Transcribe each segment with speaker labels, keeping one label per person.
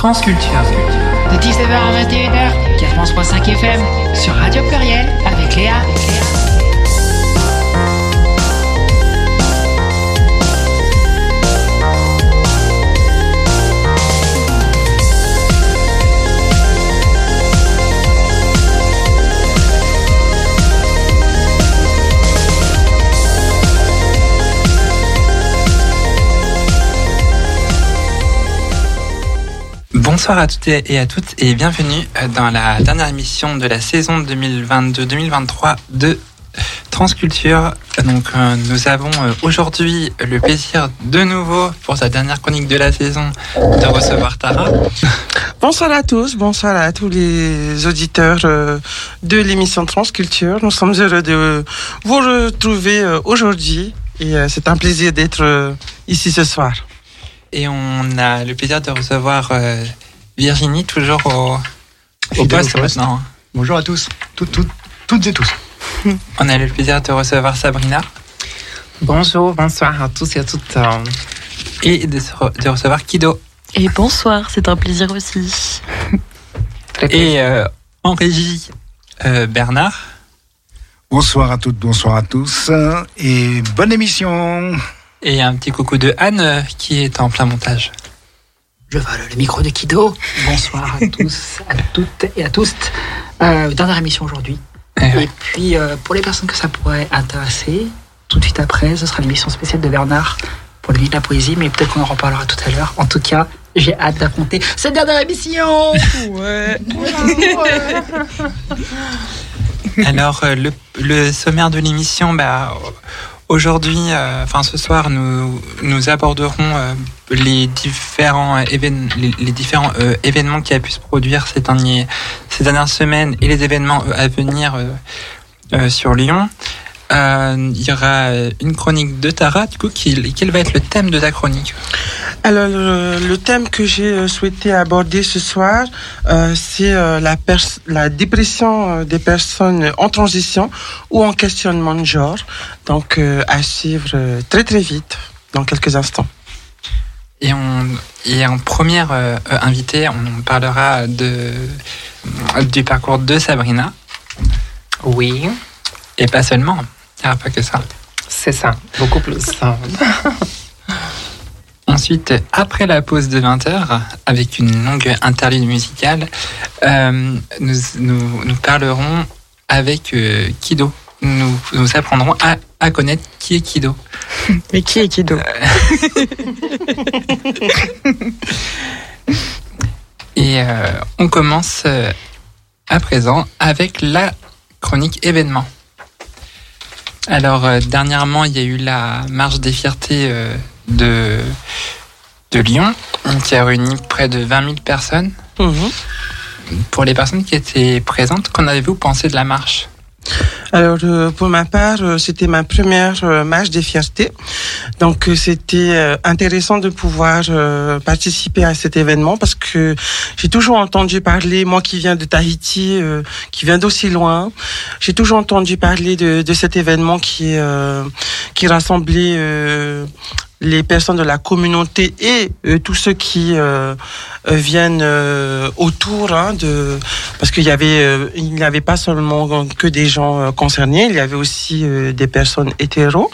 Speaker 1: Transculture.
Speaker 2: De 19h à 21h, 4.5 FM, sur Radio Pluriel, avec Léa.
Speaker 1: Bonsoir à toutes et à toutes et bienvenue dans la dernière émission de la saison 2022-2023 de Transculture. Donc euh, nous avons euh, aujourd'hui le plaisir de nouveau pour sa dernière chronique de la saison de recevoir Tara.
Speaker 3: Bonsoir à tous, bonsoir à tous les auditeurs euh, de l'émission Transculture. Nous sommes heureux de vous retrouver aujourd'hui et c'est un plaisir d'être ici ce soir.
Speaker 1: Et on a le plaisir de recevoir Virginie, toujours au, au poste maintenant.
Speaker 4: Bonjour à tous, toutes, toutes, toutes et tous.
Speaker 1: On a le plaisir de recevoir Sabrina.
Speaker 5: Bonjour, bonsoir à tous et à toutes.
Speaker 1: Et de, de recevoir Kido.
Speaker 6: Et bonsoir, c'est un plaisir aussi.
Speaker 1: et euh, en régie, euh, Bernard.
Speaker 7: Bonsoir à toutes, bonsoir à tous. Et bonne émission.
Speaker 1: Et un petit coucou de Anne euh, qui est en plein montage.
Speaker 2: Je vole le micro de Kido. Bonsoir à tous, à toutes et à tous. Euh, dernière émission aujourd'hui.
Speaker 1: Eh
Speaker 2: et puis, euh, pour les personnes que ça pourrait intéresser, tout de suite après, ce sera l'émission spéciale de Bernard pour le nuit de la poésie, mais peut-être qu'on en reparlera tout à l'heure. En tout cas, j'ai hâte d'affronter cette dernière émission.
Speaker 3: Ouais.
Speaker 1: Alors, euh, le, le, sommaire de l'émission, bah, aujourd'hui, euh, enfin ce soir, nous, nous aborderons euh, les différents, évén les, différents euh, événements qui a pu se produire ces, derniers, ces dernières semaines et les événements à venir sur Lyon. Il y aura une chronique de Tara, du coup, quel va être le thème de ta chronique
Speaker 3: alors, le, le, thème que j'ai souhaité aborder ce soir, euh, c'est euh, la, la, dépression des personnes en transition ou en questionnement de genre. Donc, euh, à suivre très très vite, dans quelques instants.
Speaker 1: Et, on, et en première invitée, on parlera de, du parcours de Sabrina.
Speaker 5: Oui.
Speaker 1: Et pas seulement. Pas que ça.
Speaker 5: C'est ça, beaucoup plus.
Speaker 1: Ensuite, après la pause de 20h, avec une longue interlude musicale, euh, nous, nous, nous, parlerons avec euh, Kido. Nous, nous apprendrons à, à, connaître qui est Kido.
Speaker 3: Mais qui est Kido
Speaker 1: Et euh, on commence à présent avec la chronique événement. Alors, dernièrement, il y a eu la marche des fiertés de, de Lyon, qui a réuni près de 20 000 personnes.
Speaker 3: Mmh.
Speaker 1: Pour les personnes qui étaient présentes, qu'en avez-vous pensé de la marche?
Speaker 3: Alors euh, pour ma part, euh, c'était ma première euh, marche des fiertés. Donc euh, c'était euh, intéressant de pouvoir euh, participer à cet événement parce que j'ai toujours entendu parler, moi qui viens de Tahiti, qui vient d'aussi loin, j'ai toujours entendu parler de, de, cet événement qui qui rassemblait les personnes de la communauté et euh, tous ceux qui euh, viennent euh, autour hein, de parce qu'il y avait il n'y avait pas seulement que des gens concernés il y avait aussi des personnes hétéros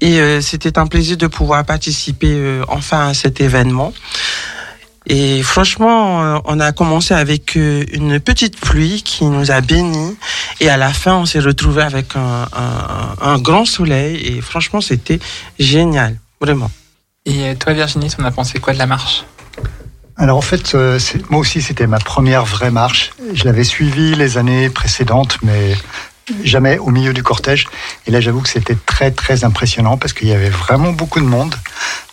Speaker 3: et c'était un plaisir de pouvoir participer enfin à cet événement et franchement, on a commencé avec une petite pluie qui nous a bénis. Et à la fin, on s'est retrouvé avec un, un, un grand soleil. Et franchement, c'était génial. Vraiment.
Speaker 1: Et toi, Virginie, on a pensé quoi de la marche?
Speaker 4: Alors en fait, euh, moi aussi, c'était ma première vraie marche. Je l'avais suivie les années précédentes, mais jamais au milieu du cortège. Et là, j'avoue que c'était très, très impressionnant parce qu'il y avait vraiment beaucoup de monde.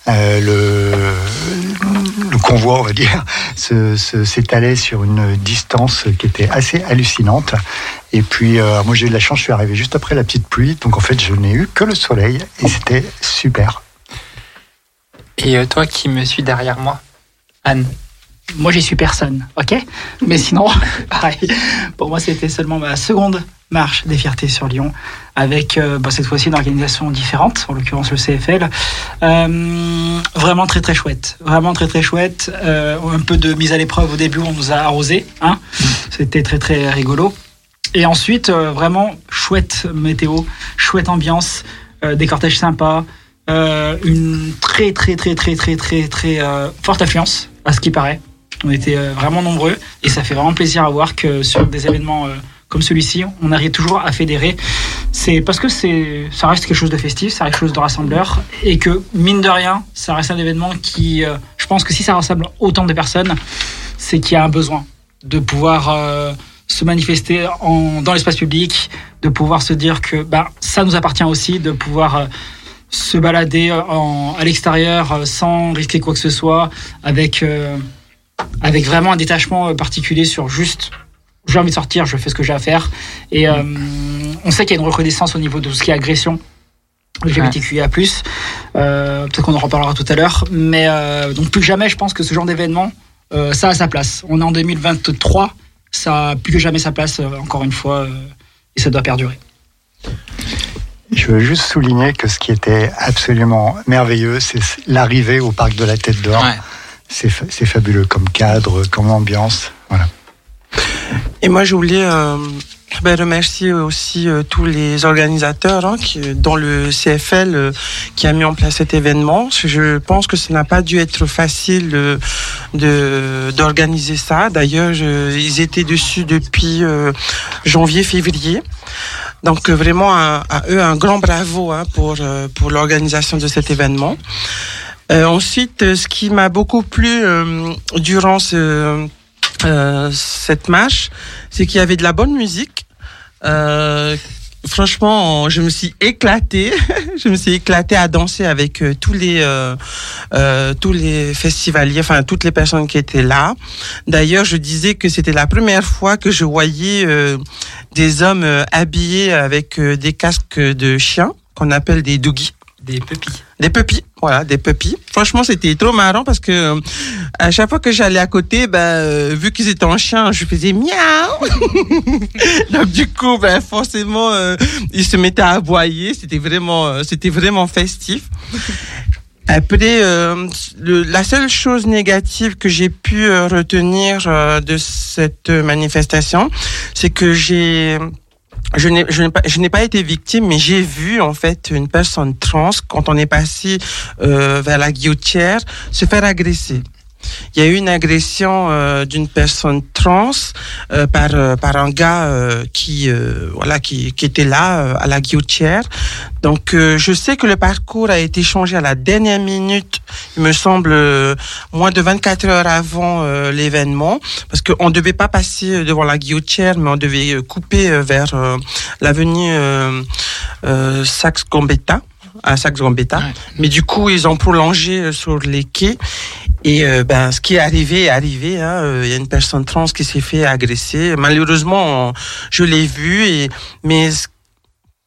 Speaker 4: Euh, le, le, convoi, on va dire, s'étalait se, sur une distance qui était assez hallucinante. Et puis, euh, moi, j'ai eu de la chance, je suis arrivé juste après la petite pluie. Donc, en fait, je n'ai eu que le soleil et c'était super.
Speaker 1: Et toi qui me suis derrière moi, Anne.
Speaker 2: Moi j'y suis personne, ok? Mais sinon, pareil, pour moi c'était seulement ma seconde marche des fiertés sur Lyon, avec euh, bah, cette fois-ci une organisation différente, en l'occurrence le CFL. Euh, vraiment très très chouette, vraiment très très chouette. Euh, un peu de mise à l'épreuve. Au début, on nous a arrosé, hein. C'était très très rigolo. Et ensuite, euh, vraiment chouette météo, chouette ambiance, euh, des cortèges sympas, euh, une très très très très très très très euh, forte affluence, à ce qui paraît. On était euh, vraiment nombreux et ça fait vraiment plaisir à voir que sur des événements euh, comme celui-ci, on arrive toujours à fédérer. C'est parce que c'est, ça reste quelque chose de festif, ça reste quelque chose de rassembleur et que mine de rien, ça reste un événement qui, euh, je pense que si ça rassemble autant de personnes, c'est qu'il y a un besoin de pouvoir euh, se manifester dans l'espace public, de pouvoir se dire que bah, ça nous appartient aussi, de pouvoir euh, se balader en, à l'extérieur euh, sans risquer quoi que ce soit, avec, euh, avec vraiment un détachement euh, particulier sur juste j'ai envie de sortir, je fais ce que j'ai à faire. Et euh, on sait qu'il y a une reconnaissance au niveau de tout ce qui est agression. LGBTQIA+, euh, peut-être qu'on en reparlera tout à l'heure, mais euh, donc plus que jamais, je pense que ce genre d'événement, euh, ça a sa place. On est en 2023, ça a plus que jamais sa place, euh, encore une fois, euh, et ça doit perdurer.
Speaker 4: Je veux juste souligner que ce qui était absolument merveilleux, c'est l'arrivée au parc de la Tête d'Or.
Speaker 1: Ouais.
Speaker 4: C'est fa- c'est fabuleux comme cadre, comme ambiance. Voilà.
Speaker 3: Et moi, je voulais euh, ben, remercier aussi euh, tous les organisateurs, hein, qui, dont le CFL euh, qui a mis en place cet événement. Je pense que ça n'a pas dû être facile euh, de d'organiser ça. D'ailleurs, je- ils étaient dessus depuis euh, janvier, février. Donc euh, vraiment à, eux un grand bravo hein, pour euh, pour l'organisation de cet événement. Euh, ensuite, ce qui m'a beaucoup plu durant ce, euh, cette marche, c'est qu'il y avait de la bonne musique. Franchement, je me suis éclatée. je me suis éclatée à danser avec euh, tous les euh, euh, tous les festivaliers, enfin toutes les personnes qui étaient là. D'ailleurs, je disais que c'était la première fois que je voyais euh, des hommes habillés avec des casques de chiens qu'on appelle des doogies.
Speaker 1: Des pupilles.
Speaker 3: Des pupilles, voilà, des pupilles. Franchement, c'était trop marrant parce que euh, à chaque fois que j'allais à côté, euh, vu qu'ils étaient en chien, je faisais miaou. Donc du coup, ben, forcément, euh, ils se mettaient à aboyer. C'était vraiment, c'était vraiment festif. Après, la seule chose négative que j'ai pu retenir de cette manifestation, c'est que j'ai je n'ai je n'ai pas je n'ai pas été victime mais j'ai vu en fait une personne trans quand on est passé euh, vers la guillotière se faire agresser. Il y a eu une agression euh, d'une personne trans euh, par euh, par un gars qui voilà qui qui était là à la guillotière. Donc je sais que le parcours a été changé à la dernière minute, il me semble moins de 24 heures avant l'événement parce qu'on ne devait pas passer devant la guillotière mais on devait couper vers l'avenue Saxe-Gambetta à Saxe-Gambetta. Mais du coup, ils ont prolongé sur les quais. Et euh, ben, ce qui est arrivé est arrivé. hein. Euh, Il y a une personne trans qui s'est fait agresser. Malheureusement, je l'ai vu. Et mais ce-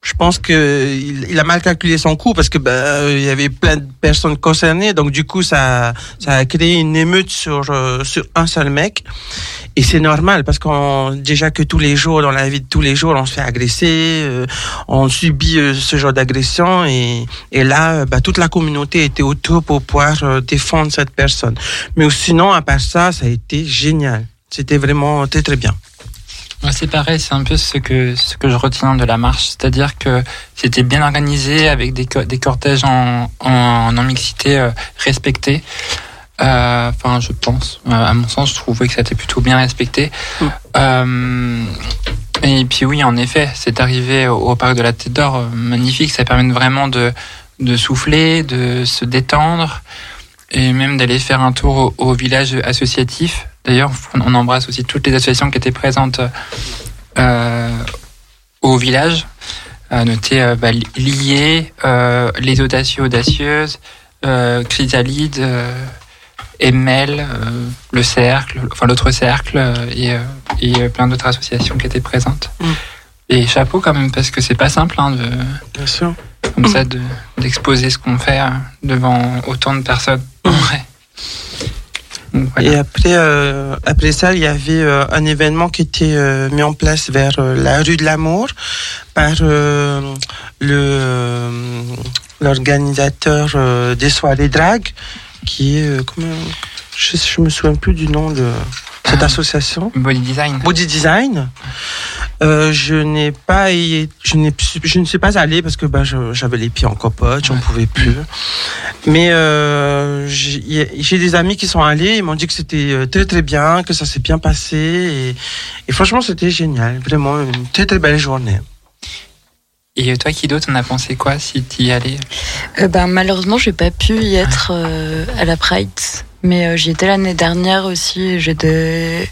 Speaker 3: je pense que il, il a mal calculé son coup parce que ben, euh, il y avait plein de personnes concernées. Donc du coup, ça ça a créé une émeute sur euh, sur un seul mec. Et c'est normal parce qu'on déjà que tous les jours dans la vie de tous les jours, on se fait agresser, euh, on subit euh, ce genre d'agression et et là, bah, toute la communauté était autour pour pouvoir défendre cette personne. Mais sinon, à part ça, ça a été génial. C'était vraiment très très bien.
Speaker 1: Moi, c'est pareil, c'est un peu ce que, ce que je retiens de la marche. C'est-à-dire que c'était bien organisé avec des, des cortèges en, en, en mixité euh, respectée. Euh, Enfin, je pense. Euh, à mon sens, je trouvais que ça était plutôt bien respecté.
Speaker 3: Mm.
Speaker 1: Euh, et puis oui, en effet, c'est arrivé au, au parc de la Tête d'Or, euh, magnifique. Ça permet vraiment de, de souffler, de se détendre et même d'aller faire un tour au, au village associatif. D'ailleurs, on embrasse aussi toutes les associations qui étaient présentes euh, au village. À noter euh, bah, Lié, euh, les audacieux audacieuses, euh, Chrysalide, euh, Emel, euh, le cercle, enfin l'autre cercle euh, et, euh, et euh, plein d'autres associations qui étaient présentes.
Speaker 3: Mm.
Speaker 1: Et chapeau quand même parce que c'est pas simple hein, de
Speaker 3: Bien sûr.
Speaker 1: comme ça de- d'exposer ce qu'on fait euh, devant autant de personnes. En vrai. Donc,
Speaker 3: Et après, euh, après ça, il y avait euh, un événement qui était euh, mis en place vers euh, la rue de l'Amour par euh, le euh, l'organisateur des soirées drag, qui est comment je, je me souviens plus du nom de cette
Speaker 1: Ah.
Speaker 3: association.
Speaker 1: Body design.
Speaker 3: Body Design. Euh, je n'ai pas, je n'ai, je ne suis pas allée parce que bah, je- j'avais les pieds en copote, j'en pouvais plus. Mais euh, j'ai des amis qui sont allés, ils m'ont dit que c'était euh, très très bien, que ça s'est bien passé et, et franchement c'était génial, vraiment une très très belle journée.
Speaker 1: Et toi, Kido, t'en as pensé quoi si t'y allais?
Speaker 6: Euh, ben, malheureusement, j'ai pas pu y être euh, à la Pride, mais euh, j'y étais l'année dernière aussi. de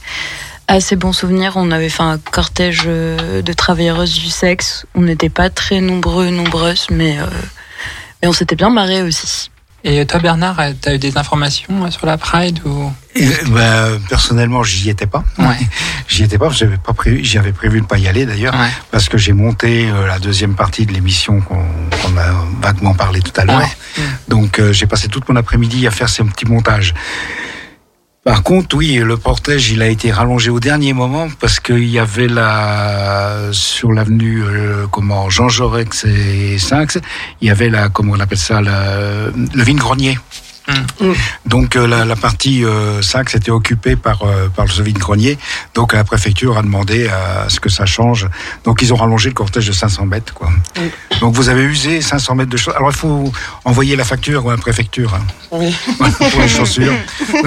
Speaker 6: assez bons souvenirs. On avait fait un cortège euh, de travailleuses du sexe. On n'était pas très nombreux, nombreuses, mais, euh, mais on s'était bien marré aussi.
Speaker 1: Et toi, Bernard, euh, t'as eu des informations euh, sur la Pride ou?
Speaker 7: Ben, personnellement, j'y étais pas.
Speaker 1: Ouais.
Speaker 7: J'y étais pas, j'avais pas prévu, j'avais prévu de pas y aller d'ailleurs,
Speaker 1: Ouais.
Speaker 7: parce que j'ai monté euh, la deuxième partie de l'émission qu'on a vaguement parlé tout à l'heure.
Speaker 1: Ouais.
Speaker 7: Donc euh, j'ai passé toute mon après-midi à faire ces petits montages. Par contre, oui, le portage, il a été rallongé au dernier moment parce qu'il y avait la sur l'avenue euh, comment Jean Jaurès et Saxe, il y avait la comment on appelle ça la- le vide-grenier.
Speaker 1: Mm.
Speaker 7: Donc euh, la, la partie euh, Saxe était occupée par euh, par ce vide-grenier. Donc la préfecture a demandé à ce que ça change. Donc ils ont rallongé le cortège de 500 mètres quoi. Donc vous avez usé 500 mètres de choses. Alors il faut envoyer la facture à la préfecture hein,
Speaker 3: Oui.
Speaker 7: pour les chaussures.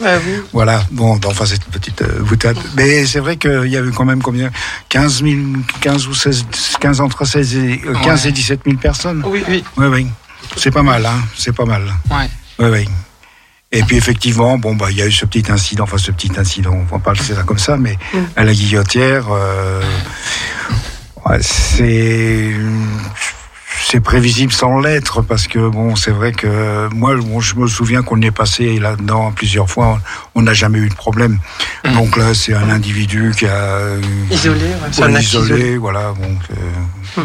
Speaker 3: Bah oui.
Speaker 7: Voilà, bon, enfin c'est une petite euh, boutade. Mais c'est vrai qu'il y avait quand même combien? 15 000, 15 ou 16, 15 entre 16 et, euh, 15
Speaker 1: Ouais.
Speaker 7: et 17 000 personnes.
Speaker 3: Oui, oui.
Speaker 7: Oui, oui. C'est pas mal, hein. C'est pas mal.
Speaker 1: Ouais.
Speaker 7: Oui, oui. Et puis effectivement, bon, bah, il y a eu ce petit incident, enfin ce petit incident, on va pas le ça comme ça, mais
Speaker 3: Mm.
Speaker 7: à la guillotière, euh, ouais, c'est c'est prévisible sans l'être parce que bon, c'est vrai que moi, bon, je me souviens qu'on est passé là-dedans plusieurs fois, on n'a jamais eu de problème.
Speaker 1: Mm.
Speaker 7: Donc là, c'est un individu qui a
Speaker 3: Isolé, ouais, c'est
Speaker 7: isolé,
Speaker 3: isolé.
Speaker 7: voilà, donc. euh,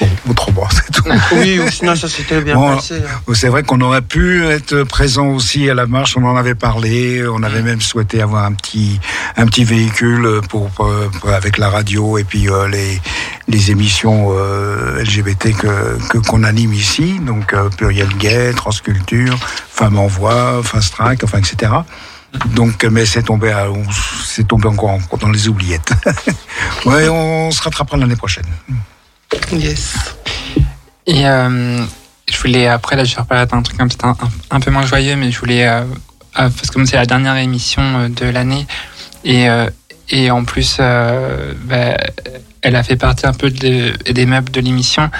Speaker 7: Bon, autrement, c'est tout.
Speaker 3: Oui, ou sinon ça s'était bien
Speaker 7: Bon,
Speaker 3: passé. hein.
Speaker 7: C'est vrai qu'on aurait pu être présent aussi à la marche. On en avait parlé. On avait même souhaité avoir un petit un petit véhicule pour, avec la radio et puis euh, les les émissions euh, LGBT que qu'on anime ici. Donc euh, pluriel gay, transculture, femme en voix, fast track, enfin etc. Donc, mais c'est tombé, à- c'est tombé encore en- dans les oubliettes. ouais, on se rattrapera l'année prochaine.
Speaker 3: Yes.
Speaker 1: Et euh, je voulais, après, là, je vais reparler d'un truc un, un, un peu moins joyeux, mais je voulais, euh, euh, parce que c'est la dernière émission de l'année, et, et en plus, bah, elle a fait partie un peu de- des meubles de l'émission.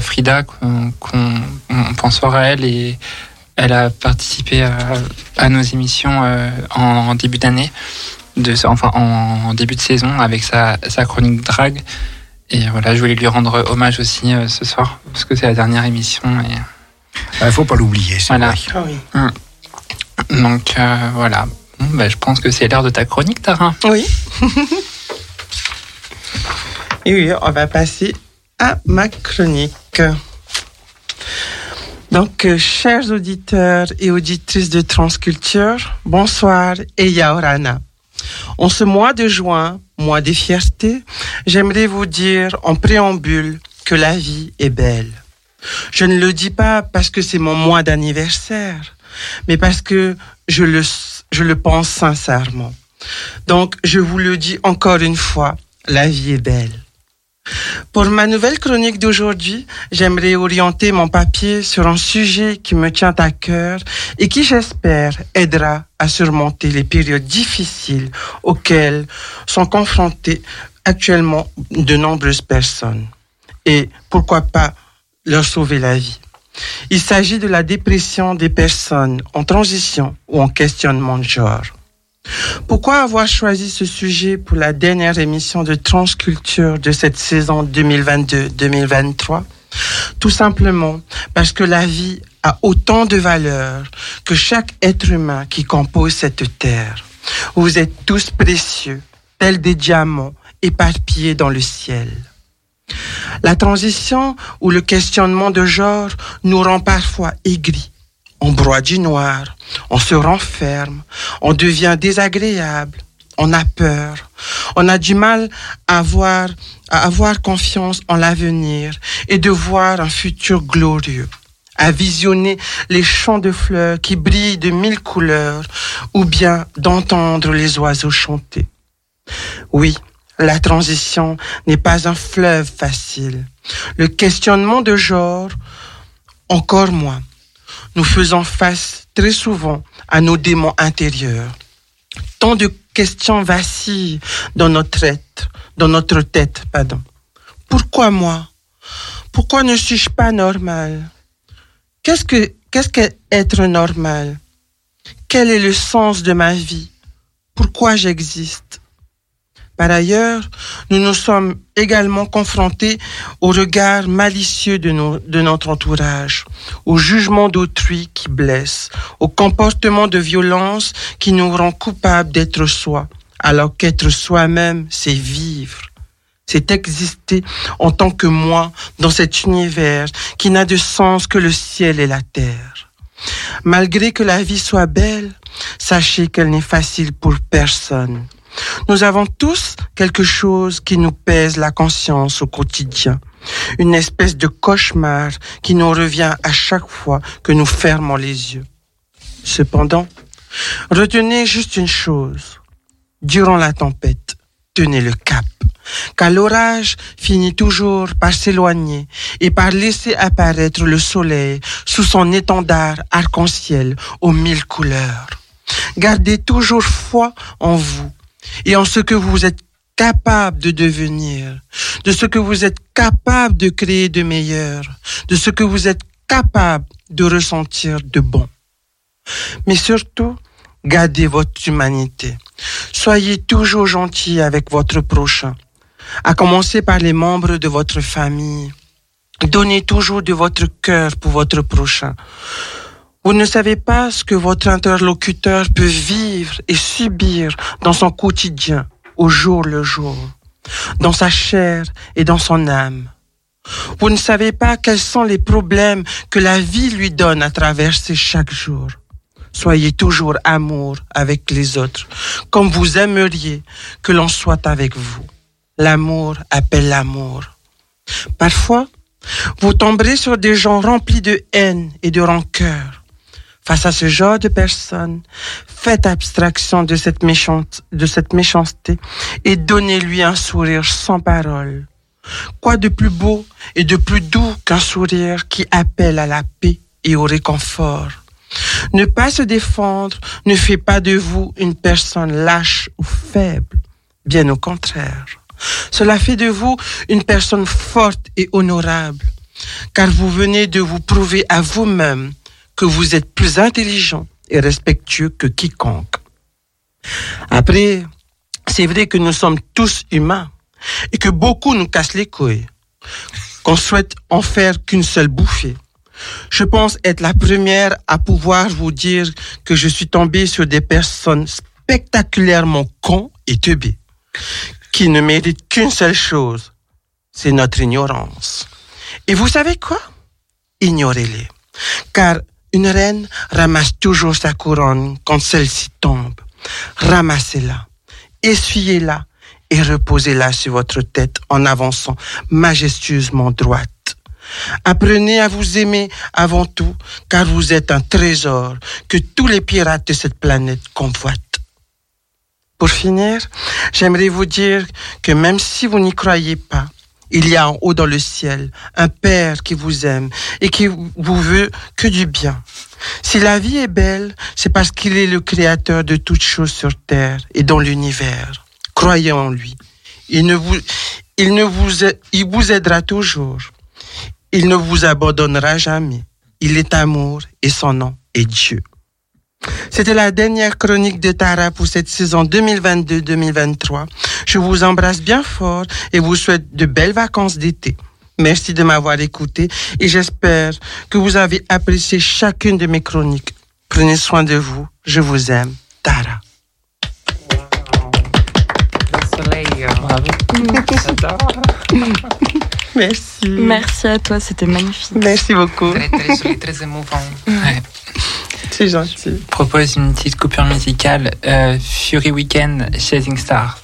Speaker 1: Frida, qu'on qu'on- on pense fort à elle, et elle a participé à, nos émissions en, début d'année, enfin en, début de saison, avec sa, sa chronique drag. Et voilà, je voulais lui rendre hommage aussi euh, ce soir, parce que c'est la dernière émission. Et...
Speaker 7: Il faut pas l'oublier, c'est
Speaker 1: Voilà.
Speaker 7: vrai.
Speaker 3: Ah oui.
Speaker 1: Donc euh, voilà, Bon, bah, je pense que c'est l'heure de ta chronique, Tara.
Speaker 3: Oui. Et oui, on va passer à ma chronique. Donc, euh, chers auditeurs et auditrices de Transculture, bonsoir et Yaorana. En ce mois de juin, mois des fiertés, j'aimerais vous dire en préambule que la vie est belle. Je ne le dis pas parce que c'est mon mois d'anniversaire, mais parce que je le, je le pense sincèrement. Donc, je vous le dis encore une fois, la vie est belle. Pour ma nouvelle chronique d'aujourd'hui, j'aimerais orienter mon papier sur un sujet qui me tient à cœur et qui, j'espère, aidera à surmonter les périodes difficiles auxquelles sont confrontées actuellement de nombreuses personnes. Et pourquoi pas leur sauver la vie. Il s'agit de la dépression des personnes en transition ou en questionnement de genre. Pourquoi avoir choisi ce sujet pour la dernière émission de Transculture de cette saison 2022-2023 Tout simplement parce que la vie a autant de valeur que chaque être humain qui compose cette terre. Vous êtes tous précieux, tels des diamants éparpillés dans le ciel. La transition ou le questionnement de genre nous rend parfois aigris, on broie du noir, on se renferme, on devient désagréable, on a peur, on a du mal à avoir, à avoir confiance en l'avenir et de voir un futur glorieux, à visionner les champs de fleurs qui brillent de mille couleurs ou bien d'entendre les oiseaux chanter. Oui, la transition n'est pas un fleuve facile. Le questionnement de genre, encore moins. Nous faisons face très souvent à nos démons intérieurs. Tant de questions vacillent dans notre tête, dans notre tête, pardon. Pourquoi moi? Pourquoi ne suis-je pas normal? Qu'est-ce que qu'est-ce qu'être normal? Quel est le sens de ma vie? Pourquoi j'existe? Par ailleurs, nous nous sommes également confrontés au regard malicieux de, notre entourage, au jugement d'autrui qui blesse, au comportement de violence qui nous rend coupables d'être soi, alors qu'être soi-même, c'est vivre c'est exister en tant que moi dans cet univers qui n'a de sens que le ciel et la terre. Malgré que la vie soit belle, sachez qu'elle n'est facile pour personne. Nous avons tous quelque chose qui nous pèse la conscience au quotidien, une espèce de cauchemar qui nous revient à chaque fois que nous fermons les yeux. Cependant, retenez juste une chose. Durant la tempête, tenez le cap car l'orage finit toujours par s'éloigner et par laisser apparaître le soleil sous son étendard arc-en-ciel aux mille couleurs. Gardez toujours foi en vous et en ce que vous êtes capable de devenir, de ce que vous êtes capable de créer de meilleur, de ce que vous êtes capable de ressentir de bon. Mais surtout, gardez votre humanité. Soyez toujours gentil avec votre prochain à commencer par les membres de votre famille. Donnez toujours de votre cœur pour votre prochain. Vous ne savez pas ce que votre interlocuteur peut vivre et subir dans son quotidien, au jour le jour, dans sa chair et dans son âme. Vous ne savez pas quels sont les problèmes que la vie lui donne à traverser chaque jour. Soyez toujours amour avec les autres, comme vous aimeriez que l'on soit avec vous. L'amour appelle l'amour. Parfois, vous tomberez sur des gens remplis de haine et de rancœur. Face à ce genre de personnes, faites abstraction de cette, méchante, de cette méchanceté et donnez-lui un sourire sans parole. Quoi de plus beau et de plus doux qu'un sourire qui appelle à la paix et au réconfort? Ne pas se défendre ne fait pas de vous une personne lâche ou faible, bien au contraire. Cela fait de vous une personne forte et honorable, car vous venez de vous prouver à vous-même que vous êtes plus intelligent et respectueux que quiconque. Après, c'est vrai que nous sommes tous humains et que beaucoup nous cassent les couilles, qu'on souhaite en faire qu'une seule bouffée. Je pense être la première à pouvoir vous dire que je suis tombé sur des personnes spectaculairement cons et teubées, qui ne mérite qu'une seule chose, c'est notre ignorance. Et vous savez quoi? Ignorez-les. Car une reine ramasse toujours sa couronne quand celle-ci tombe. Ramassez-la, essuyez-la et reposez-la sur votre tête en avançant majestueusement droite. Apprenez à vous aimer avant tout, car vous êtes un trésor que tous les pirates de cette planète convoitent. Pour finir, j'aimerais vous dire que même si vous n'y croyez pas, il y a en haut dans le ciel un Père qui vous aime et qui vous veut que du bien. Si la vie est belle, c'est parce qu'il est le créateur de toutes choses sur terre et dans l'univers. Croyez en lui. Il ne vous, il ne vous, il vous aidera toujours. Il ne vous abandonnera jamais. Il est amour et son nom est Dieu. C'était la dernière chronique de Tara pour cette saison 2022-2023. Je vous embrasse bien fort et vous souhaite de belles vacances d'été. Merci de m'avoir écouté et j'espère que vous avez apprécié chacune de mes chroniques. Prenez soin de vous. Je vous aime. Tara.
Speaker 5: Le soleil. J'adore.
Speaker 3: Merci.
Speaker 6: Merci à toi, c'était magnifique.
Speaker 3: Merci beaucoup.
Speaker 5: Très, très joli, très émouvant.
Speaker 1: Ouais.
Speaker 3: C'est gentil.
Speaker 1: Je propose une petite coupure musicale. Euh, Fury Weekend, Chasing Star.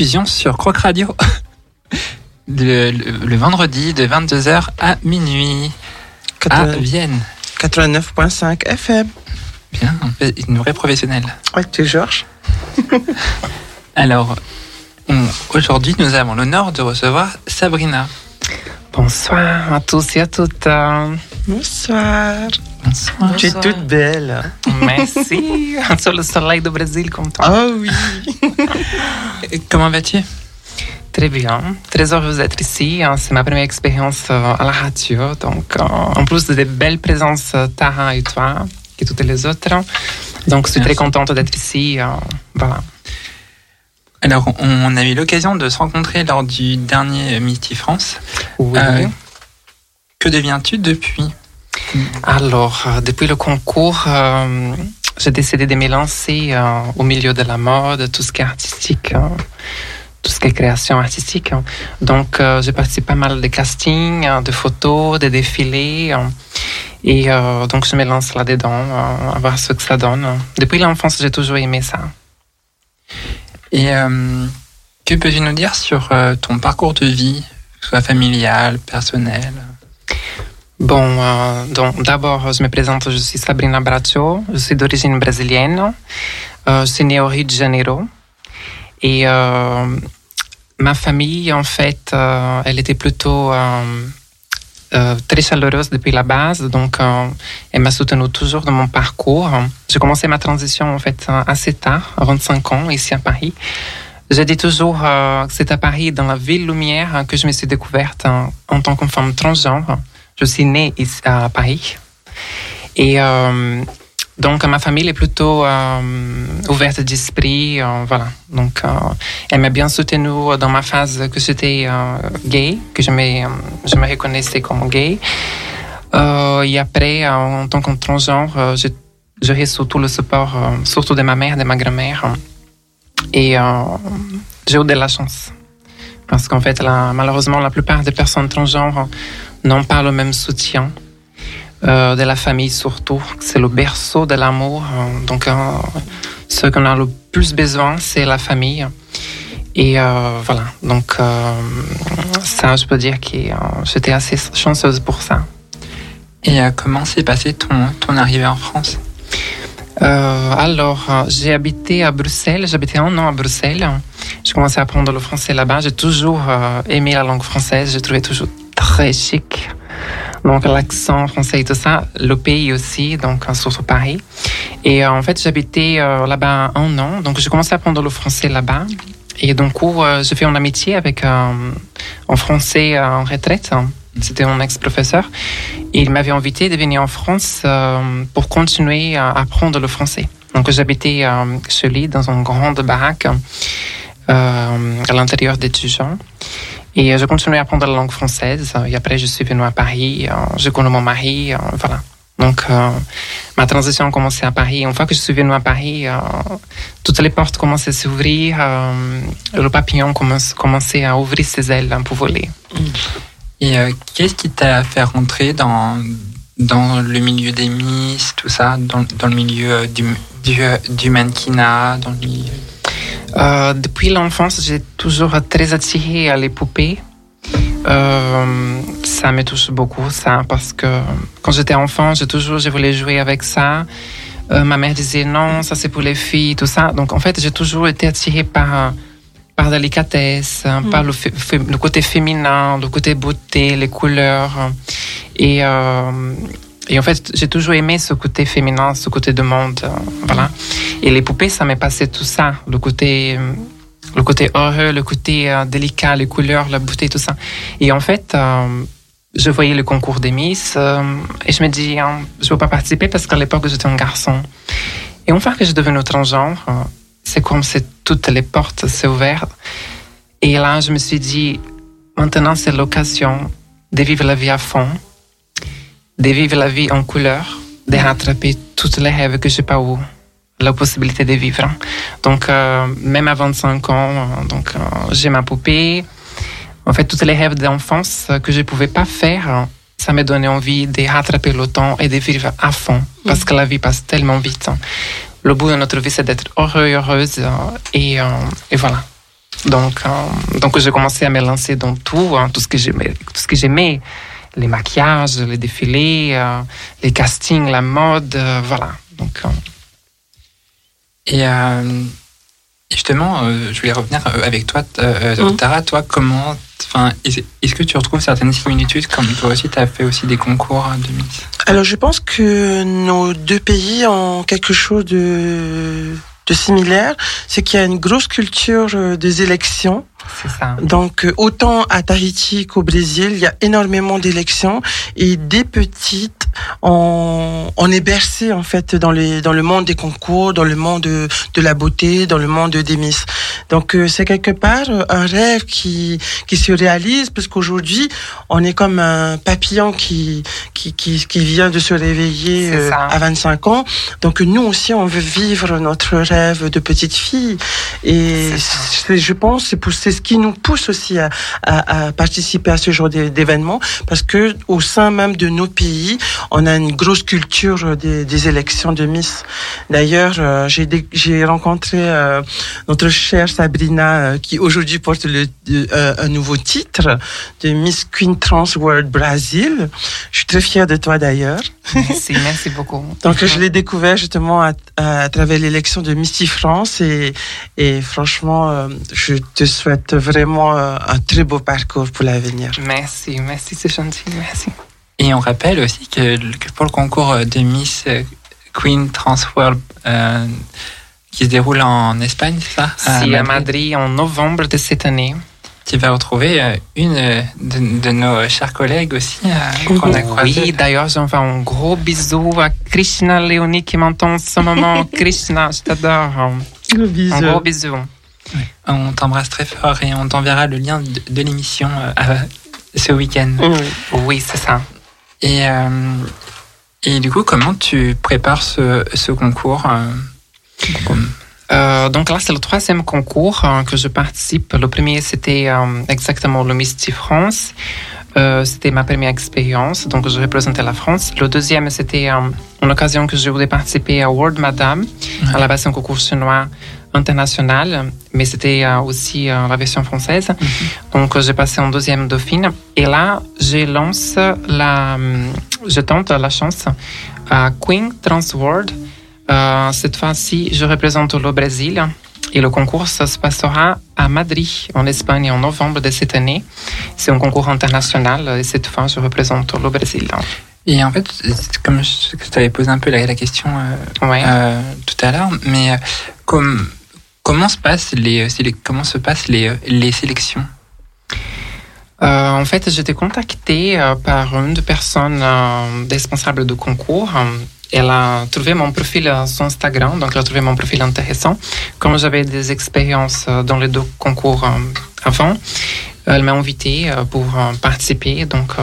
Speaker 1: rediffusion sur Croc Radio. Le, vendredi de 22h à minuit à Vienne.
Speaker 3: 89.5 FM.
Speaker 1: Bien, une vraie professionnelle.
Speaker 3: Ouais, tu es Georges.
Speaker 1: Alors, aujourd'hui, nous avons l'honneur de recevoir Sabrina.
Speaker 5: Bonsoir à tous et à toutes.
Speaker 3: Bonsoir.
Speaker 1: Bonsoir.
Speaker 3: Tu es toute belle. Hein.
Speaker 5: Merci. Sur le soleil du Brésil comme toi.
Speaker 3: Ah oh, oui.
Speaker 1: Comment vas-tu?
Speaker 5: Très bien. Très heureuse d'être ici. hein. C'est ma première expérience euh, à la radio. Donc, euh, en plus des belles présences, euh, Tara et toi, et toutes les autres. Donc, je suis très contente d'être ici. Voilà.
Speaker 1: Alors, on a eu l'occasion de se rencontrer lors du dernier Misty France.
Speaker 5: Oui.
Speaker 1: Euh, Que deviens-tu depuis?
Speaker 5: Alors, depuis le concours, euh, j'ai décidé de me lancer euh, au milieu de la mode, tout ce qui est artistique, euh, tout ce qui est création artistique. hein. Donc, euh, j'ai participé pas mal de castings, euh, de photos, de défilés. euh, et euh, donc, je me lance là-dedans, euh, à voir ce que ça donne. Depuis l'enfance, j'ai toujours aimé ça.
Speaker 1: Et euh, que peux-tu nous dire sur euh, ton parcours de vie, soit familial, personnel?
Speaker 5: Bon, euh, d'abord, je me présente, je suis Sabrina Braccio, je suis d'origine brésilienne, euh, je suis née au Rio de Janeiro. Et euh, ma famille, en fait, euh, elle était plutôt très chaleureuse depuis la base, donc elle m'a soutenue toujours dans mon parcours. J'ai commencé ma transition, en fait, assez tard, à 25 ans, ici à Paris. Je dis toujours que c'est à Paris, dans la ville lumière, hein, que je me suis découverte euh, en tant que femme transgenre. Je suis née ici à Paris. Et euh, donc, ma famille est plutôt euh, ouverte d'esprit. euh, voilà. Donc, elle m'a bien soutenue dans ma phase que j'étais gay, que je me, je me reconnaissais comme gay. Et après, en tant que transgenre, j'ai j'ai reçu tout le support, surtout de ma mère, de ma grand-mère. Et j'ai eu de la chance. Parce qu'en fait, malheureusement, la plupart des personnes transgenres n'ont pas le même soutien. euh, de la famille surtout, c'est le berceau de l'amour. euh, donc, euh, ce qu'on a le plus besoin, c'est la famille. Et euh, voilà, donc ça, je peux dire que j'étais assez chanceuse pour ça.
Speaker 1: Et comment s'est passé ton, ton arrivée en France?
Speaker 5: Alors, j'ai habité à Bruxelles, j'habitais un an à Bruxelles. J'ai commencé à apprendre le français là-bas. J'ai toujours aimé la langue française, j'ai trouvé toujours très chic. Donc, l'accent français et tout ça, le pays aussi, donc surtout Paris. Et euh, en fait, j'habitais euh, là-bas un an, donc j'ai commencé à apprendre le français là-bas. Et donc, coup, euh, j'ai fait une amitié avec euh, un Français en retraite. C'était un ex-professeur. Il m'avait invité de venir en France pour continuer à apprendre le français. Donc j'habitais chez lui dans une grande baraque à l'intérieur d'étudiants. Et euh, je continuais à apprendre la langue française. Et après, je suis venue à Paris. euh, je connais mon mari. euh, voilà. Donc, euh, ma transition a commencé à Paris. Une fois que je suis venue à Paris, euh, toutes les portes commençaient à s'ouvrir. euh, le papillon commençait à ouvrir ses ailes pour voler.
Speaker 1: Et euh, qu'est-ce qui t'a fait rentrer dans, le milieu des Miss, tout ça, dans, le milieu euh, du, euh, du mannequinat, dans le milieu...
Speaker 5: Euh, depuis l'enfance, j'ai toujours très attiré à les poupées. Euh, ça me touche beaucoup, ça, parce que quand j'étais enfant, j'ai toujours, je voulais jouer avec ça. Euh, ma mère disait non, ça c'est pour les filles, tout ça. Donc en fait, j'ai toujours été attirée par par la délicatesse, hein, par le, fé- le côté féminin, le côté beauté, les couleurs. Et, euh, et en fait, j'ai toujours aimé ce côté féminin, ce côté de monde. euh, voilà. Et les poupées, ça m'est passé tout ça. Le côté, euh, le côté heureux, le côté euh, délicat, les couleurs, la beauté, tout ça. Et en fait, je voyais le concours des Miss et je me dis, hein, je veux pas participer parce qu'à l'époque, j'étais un garçon. Et fois que je devenue transgenre, c'est comme si toutes les portes s'est ouvertes. Et là, je me suis dit, maintenant, c'est l'occasion de vivre la vie à fond, de vivre la vie en couleur, de rattraper toutes les rêves que j'ai pas eu la possibilité de vivre. Donc, euh, même à 25 ans, donc, euh, j'ai ma poupée. En fait, tous les rêves d'enfance que je ne pouvais pas faire, ça m'a donné envie de rattraper le temps et de vivre à fond. Parce que la vie passe tellement vite. Le but de notre vie, c'est d'être heureux et heureuse. euh, et, euh, et voilà. Donc, donc j'ai commencé à me lancer dans tout, hein, tout ce que j'aimais, tout ce que j'aimais. Les maquillages, les défilés, euh, les castings, la mode, euh, voilà. Donc, euh,
Speaker 1: Et euh, justement, euh, je voulais revenir avec toi, euh,
Speaker 3: Mhm.
Speaker 1: Tara. Toi, comment, enfin, est- est-ce que tu retrouves certaines similitudes comme toi aussi, tu as fait aussi des concours de Miss?
Speaker 3: Alors je pense que nos deux pays ont quelque chose de, de similaire, c'est qu'il y a une grosse culture des élections. Donc autant à Tahiti qu'au Brésil, il y a énormément d'élections et dès petite, on, on est bercé en fait dans les dans le monde des concours, dans le monde de, de la beauté, dans le monde des Miss. Donc euh, c'est quelque part euh, un rêve qui qui se réalise parce qu'aujourd'hui on est comme un papillon qui qui qui, qui vient de se réveiller euh, à 25 ans. Donc nous aussi on veut vivre notre rêve de petite fille et je pense c'est ce qui nous pousse aussi à, à, à participer à ce genre d'é- d'événements parce que au sein même de nos pays on a une grosse culture des, des élections de Miss. D'ailleurs euh, j'ai rencontré euh, notre chère Sabrina euh, qui aujourd'hui porte le, euh, un nouveau titre de Miss Queen Trans World Brazil. Je suis très fière de toi d'ailleurs.
Speaker 5: Merci, merci beaucoup.
Speaker 3: Donc je l'ai découvert justement à, à travers l'élection de Misty France et, et franchement euh, je te souhaite vraiment euh, un très beau parcours pour l'avenir.
Speaker 5: Merci, merci, c'est gentil, merci.
Speaker 1: Et on rappelle aussi que, que pour le concours de Miss Queen Trans World euh, qui se déroule en Espagne, c'est ça?
Speaker 5: Si à Madrid en novembre de cette année.
Speaker 1: Tu vas retrouver euh, une de, de nos chers collègues aussi euh, qu'on a croisé.
Speaker 5: Oui, d'ailleurs, j'envoie un gros bisou à Krishna Léonie qui m'entend en ce moment. Krishna, je t'adore. Un gros bisou.
Speaker 1: On t'embrasse très fort et on t'enverra le lien de, de l'émission euh, à- ce week-end.
Speaker 3: Oui.
Speaker 5: Oui, c'est ça.
Speaker 1: Et, euh, et du coup, comment tu prépares ce, ce concours euh, comme-
Speaker 5: Euh, donc là, c'est le troisième concours euh, que je participe. Le premier, c'était euh, exactement le Misty France. C'était ma première expérience, donc je représentais la France. Le deuxième, c'était une occasion que je voulais participer à World Madame. À la base, un concours chinois international, mais c'était euh, aussi euh, la version française. Donc, euh, j'ai passé en deuxième dauphine. Et là, je lance la, hum, je tente la chance à Queen Trans World. Euh, cette fois-ci, je représente le Brésil. Et le concours, ça se passera à Madrid, en Espagne, en novembre de cette année. C'est un concours international et cette fois, je représente le Brésil.
Speaker 1: Et en fait, comme je, je t'avais posé un peu la, la question euh,
Speaker 5: Ouais.
Speaker 1: euh, tout à l'heure, mais euh, comme, comment se passent les, les- comment se passent les, les sélections?
Speaker 5: Euh, en fait, j'étais contactée euh, par une des personnes euh, responsables du concours. Euh, Elle a trouvé mon profil euh, sur Instagram, donc elle a trouvé mon profil intéressant. Comme j'avais des expériences euh, dans les deux concours euh, avant, elle m'a invité euh, pour euh, participer. Donc euh,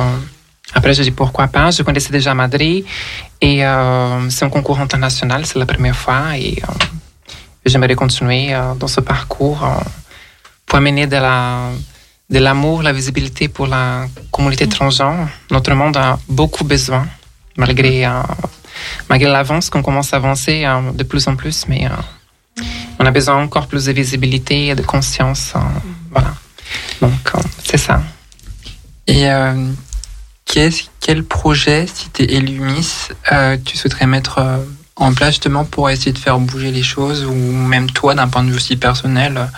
Speaker 5: après, j'ai dit pourquoi pas. Je connaissais déjà Madrid et euh, c'est un concours international, c'est la première fois et euh, j'aimerais continuer euh, dans ce parcours euh, pour amener de la de l'amour, la visibilité pour la communauté transgenre. Notre monde a beaucoup besoin, malgré, euh, malgré l'avance qu'on commence à avancer de plus en plus, mais euh, on a besoin encore plus de visibilité et de conscience. voilà. Donc, c'est ça.
Speaker 1: Et euh, quel projet, si tu es élu Miss, euh, tu souhaiterais mettre en place justement pour essayer de faire bouger les choses ou même toi, d'un point de vue aussi personnel,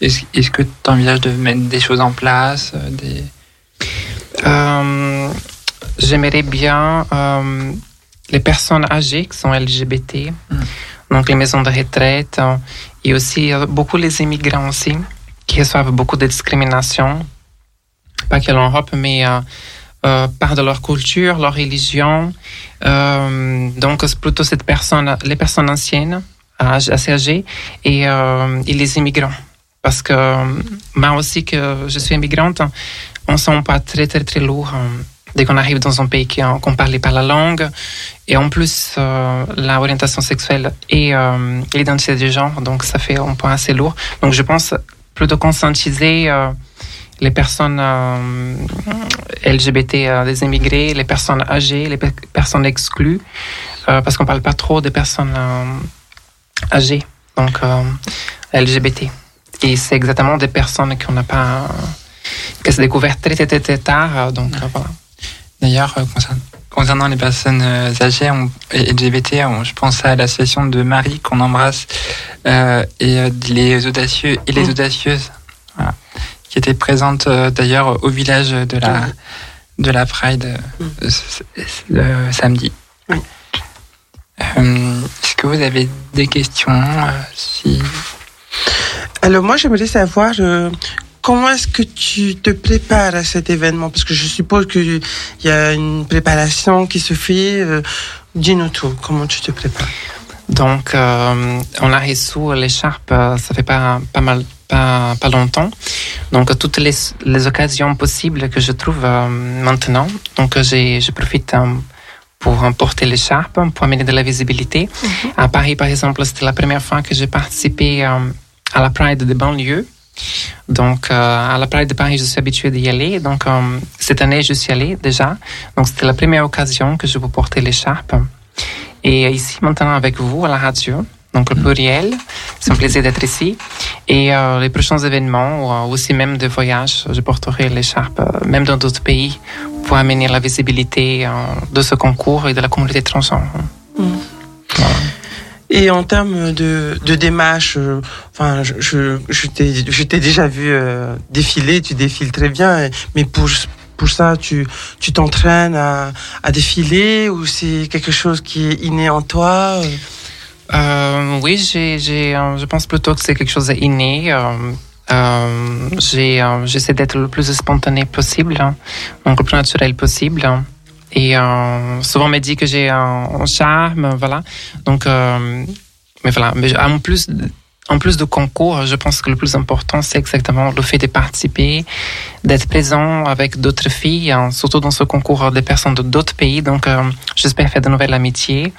Speaker 1: est-ce, que tu envisages de mettre des choses en place euh, des...
Speaker 5: Euh, J'aimerais bien euh, les personnes âgées qui sont LGBT,
Speaker 1: Mm.
Speaker 5: donc les maisons de retraite, et aussi beaucoup les immigrants aussi, qui reçoivent beaucoup de discrimination, pas que l'Europe, mais euh, euh, par de leur culture, leur religion. Euh, donc c'est plutôt cette personne, les personnes anciennes, assez âgées, et, euh, les immigrants. Parce que euh, moi aussi, que je suis immigrante, on ne sent pas très, très, très lourd euh, dès qu'on arrive dans un pays qu'on ne parle pas la langue. Et en plus, euh, l'orientation sexuelle et euh, l'identité de genre, donc ça fait un point assez lourd. Donc je pense plutôt conscientiser les personnes euh, LGBT, euh, les immigrés, les personnes âgées, les pe- personnes exclues, euh, parce qu'on ne parle pas trop des personnes euh, âgées, donc euh, LGBT. Et c'est exactement des personnes qu'on n'a pas, que c'est découvert très, très, très, tard, euh, donc euh, voilà.
Speaker 1: D'ailleurs, euh, concernant, concernant les personnes euh, âgées on- et LGBT, on- je pense à l'association de Marie qu'on embrasse euh, et euh, les audacieux et les
Speaker 3: Mm.
Speaker 1: audacieuses, voilà, qui étaient présentes euh, d'ailleurs au village de la
Speaker 3: Oui.
Speaker 1: de la Pride euh, euh, samedi.
Speaker 3: Oui.
Speaker 1: Euh, Est-ce que vous avez des questions euh, si...
Speaker 3: Alors moi, j'aimerais savoir euh, comment est-ce que tu te prépares à cet événement? Parce que je suppose qu'il y a une préparation qui se fait. Dis-nous tout, comment tu te prépares?
Speaker 5: Donc, euh, on a reçu l'écharpe, ça fait pas, pas mal, pas, pas longtemps. Donc, toutes les, les occasions possibles que je trouve euh, maintenant. Donc, j'ai, je profite euh, pour porter l'écharpe, pour amener de la visibilité. À Paris, par exemple, c'était la première fois que j'ai participé euh, à la Pride de banlieue. Donc, euh, à la Pride de Paris, je suis habituée d'y aller. Donc, euh, cette année, je suis allée déjà. Donc, c'était la première occasion que je peux porter l'écharpe. Et ici, maintenant, avec vous, à la radio, donc le pluriel, c'est un plaisir d'être ici. Et euh, les prochains événements, ou euh, aussi même de voyages, je porterai l'écharpe, euh, même dans d'autres pays, pour amener la visibilité de ce concours et de la communauté transgenre.
Speaker 3: Et en termes de, de démarche, euh, enfin, je, je, je t'ai déjà vu euh, défiler, tu défiles très bien, mais pour, pour ça, tu tu t'entraînes à, à défiler ou c'est quelque chose qui est inné en toi euh?
Speaker 5: Euh, oui, j'ai, euh, je pense plutôt que c'est quelque chose d'inné. Euh, euh, euh, j'essaie d'être le plus spontané possible, donc le plus naturel possible. Et euh, souvent on me dit que j'ai un, un charme, voilà. Donc, mais voilà. Mais en plus, en plus de concours, je pense que le plus important, c'est exactement le fait de participer, d'être présent avec d'autres filles, hein, surtout dans ce concours des personnes de d'autres pays. Donc, euh, j'espère faire de nouvelles amitiés.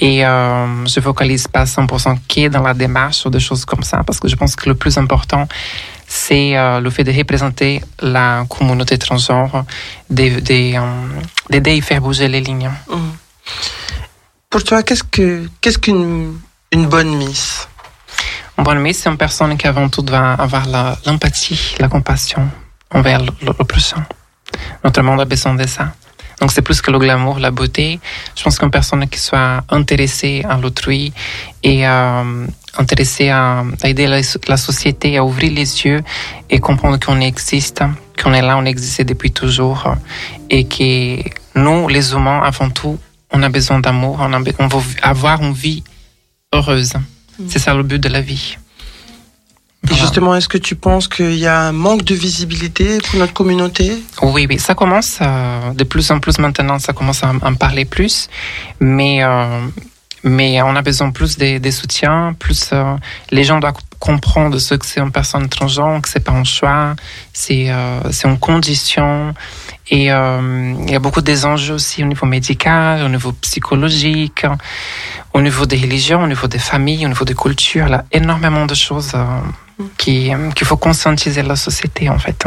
Speaker 5: Et euh, je focalise pas 100% qui est dans la démarche ou des choses comme ça, parce que je pense que le plus important, c'est euh, le fait de représenter la communauté transgenre, d'aider euh, d'aider et faire bouger les lignes.
Speaker 3: Mhm. Pour toi, qu'est-ce que qu'est-ce qu'une une bonne miss?
Speaker 5: Bon ami, c'est une personne qui avant tout doit avoir l'empathie, la, compassion envers le, prochain. Notre monde a besoin de ça. Donc c'est plus que le glamour, la beauté. Je pense qu'une personne qui soit intéressée à l'autrui et euh, intéressée à, aider la, société à ouvrir les yeux et comprendre qu'on existe, qu'on est là, on existe depuis toujours et que nous, les humains, avant tout, on a besoin d'amour, on veut avoir une vie heureuse. C'est ça le but de la vie.
Speaker 3: Et justement, est-ce que tu penses qu'il y a un manque de visibilité pour notre communauté?
Speaker 5: Oui, oui, ça commence euh, de plus en plus maintenant, ça commence à en parler plus, mais euh, mais on a besoin plus des des soutiens, plus euh, les gens doivent comprendre ce que c'est une personne transgenre, que c'est pas un choix, c'est euh, c'est une condition. Et euh, il y a beaucoup des enjeux aussi au niveau médical, au niveau psychologique, au niveau des religions, au niveau des familles, au niveau des cultures. Là, énormément de choses euh, qui qu'il faut conscientiser la société en fait.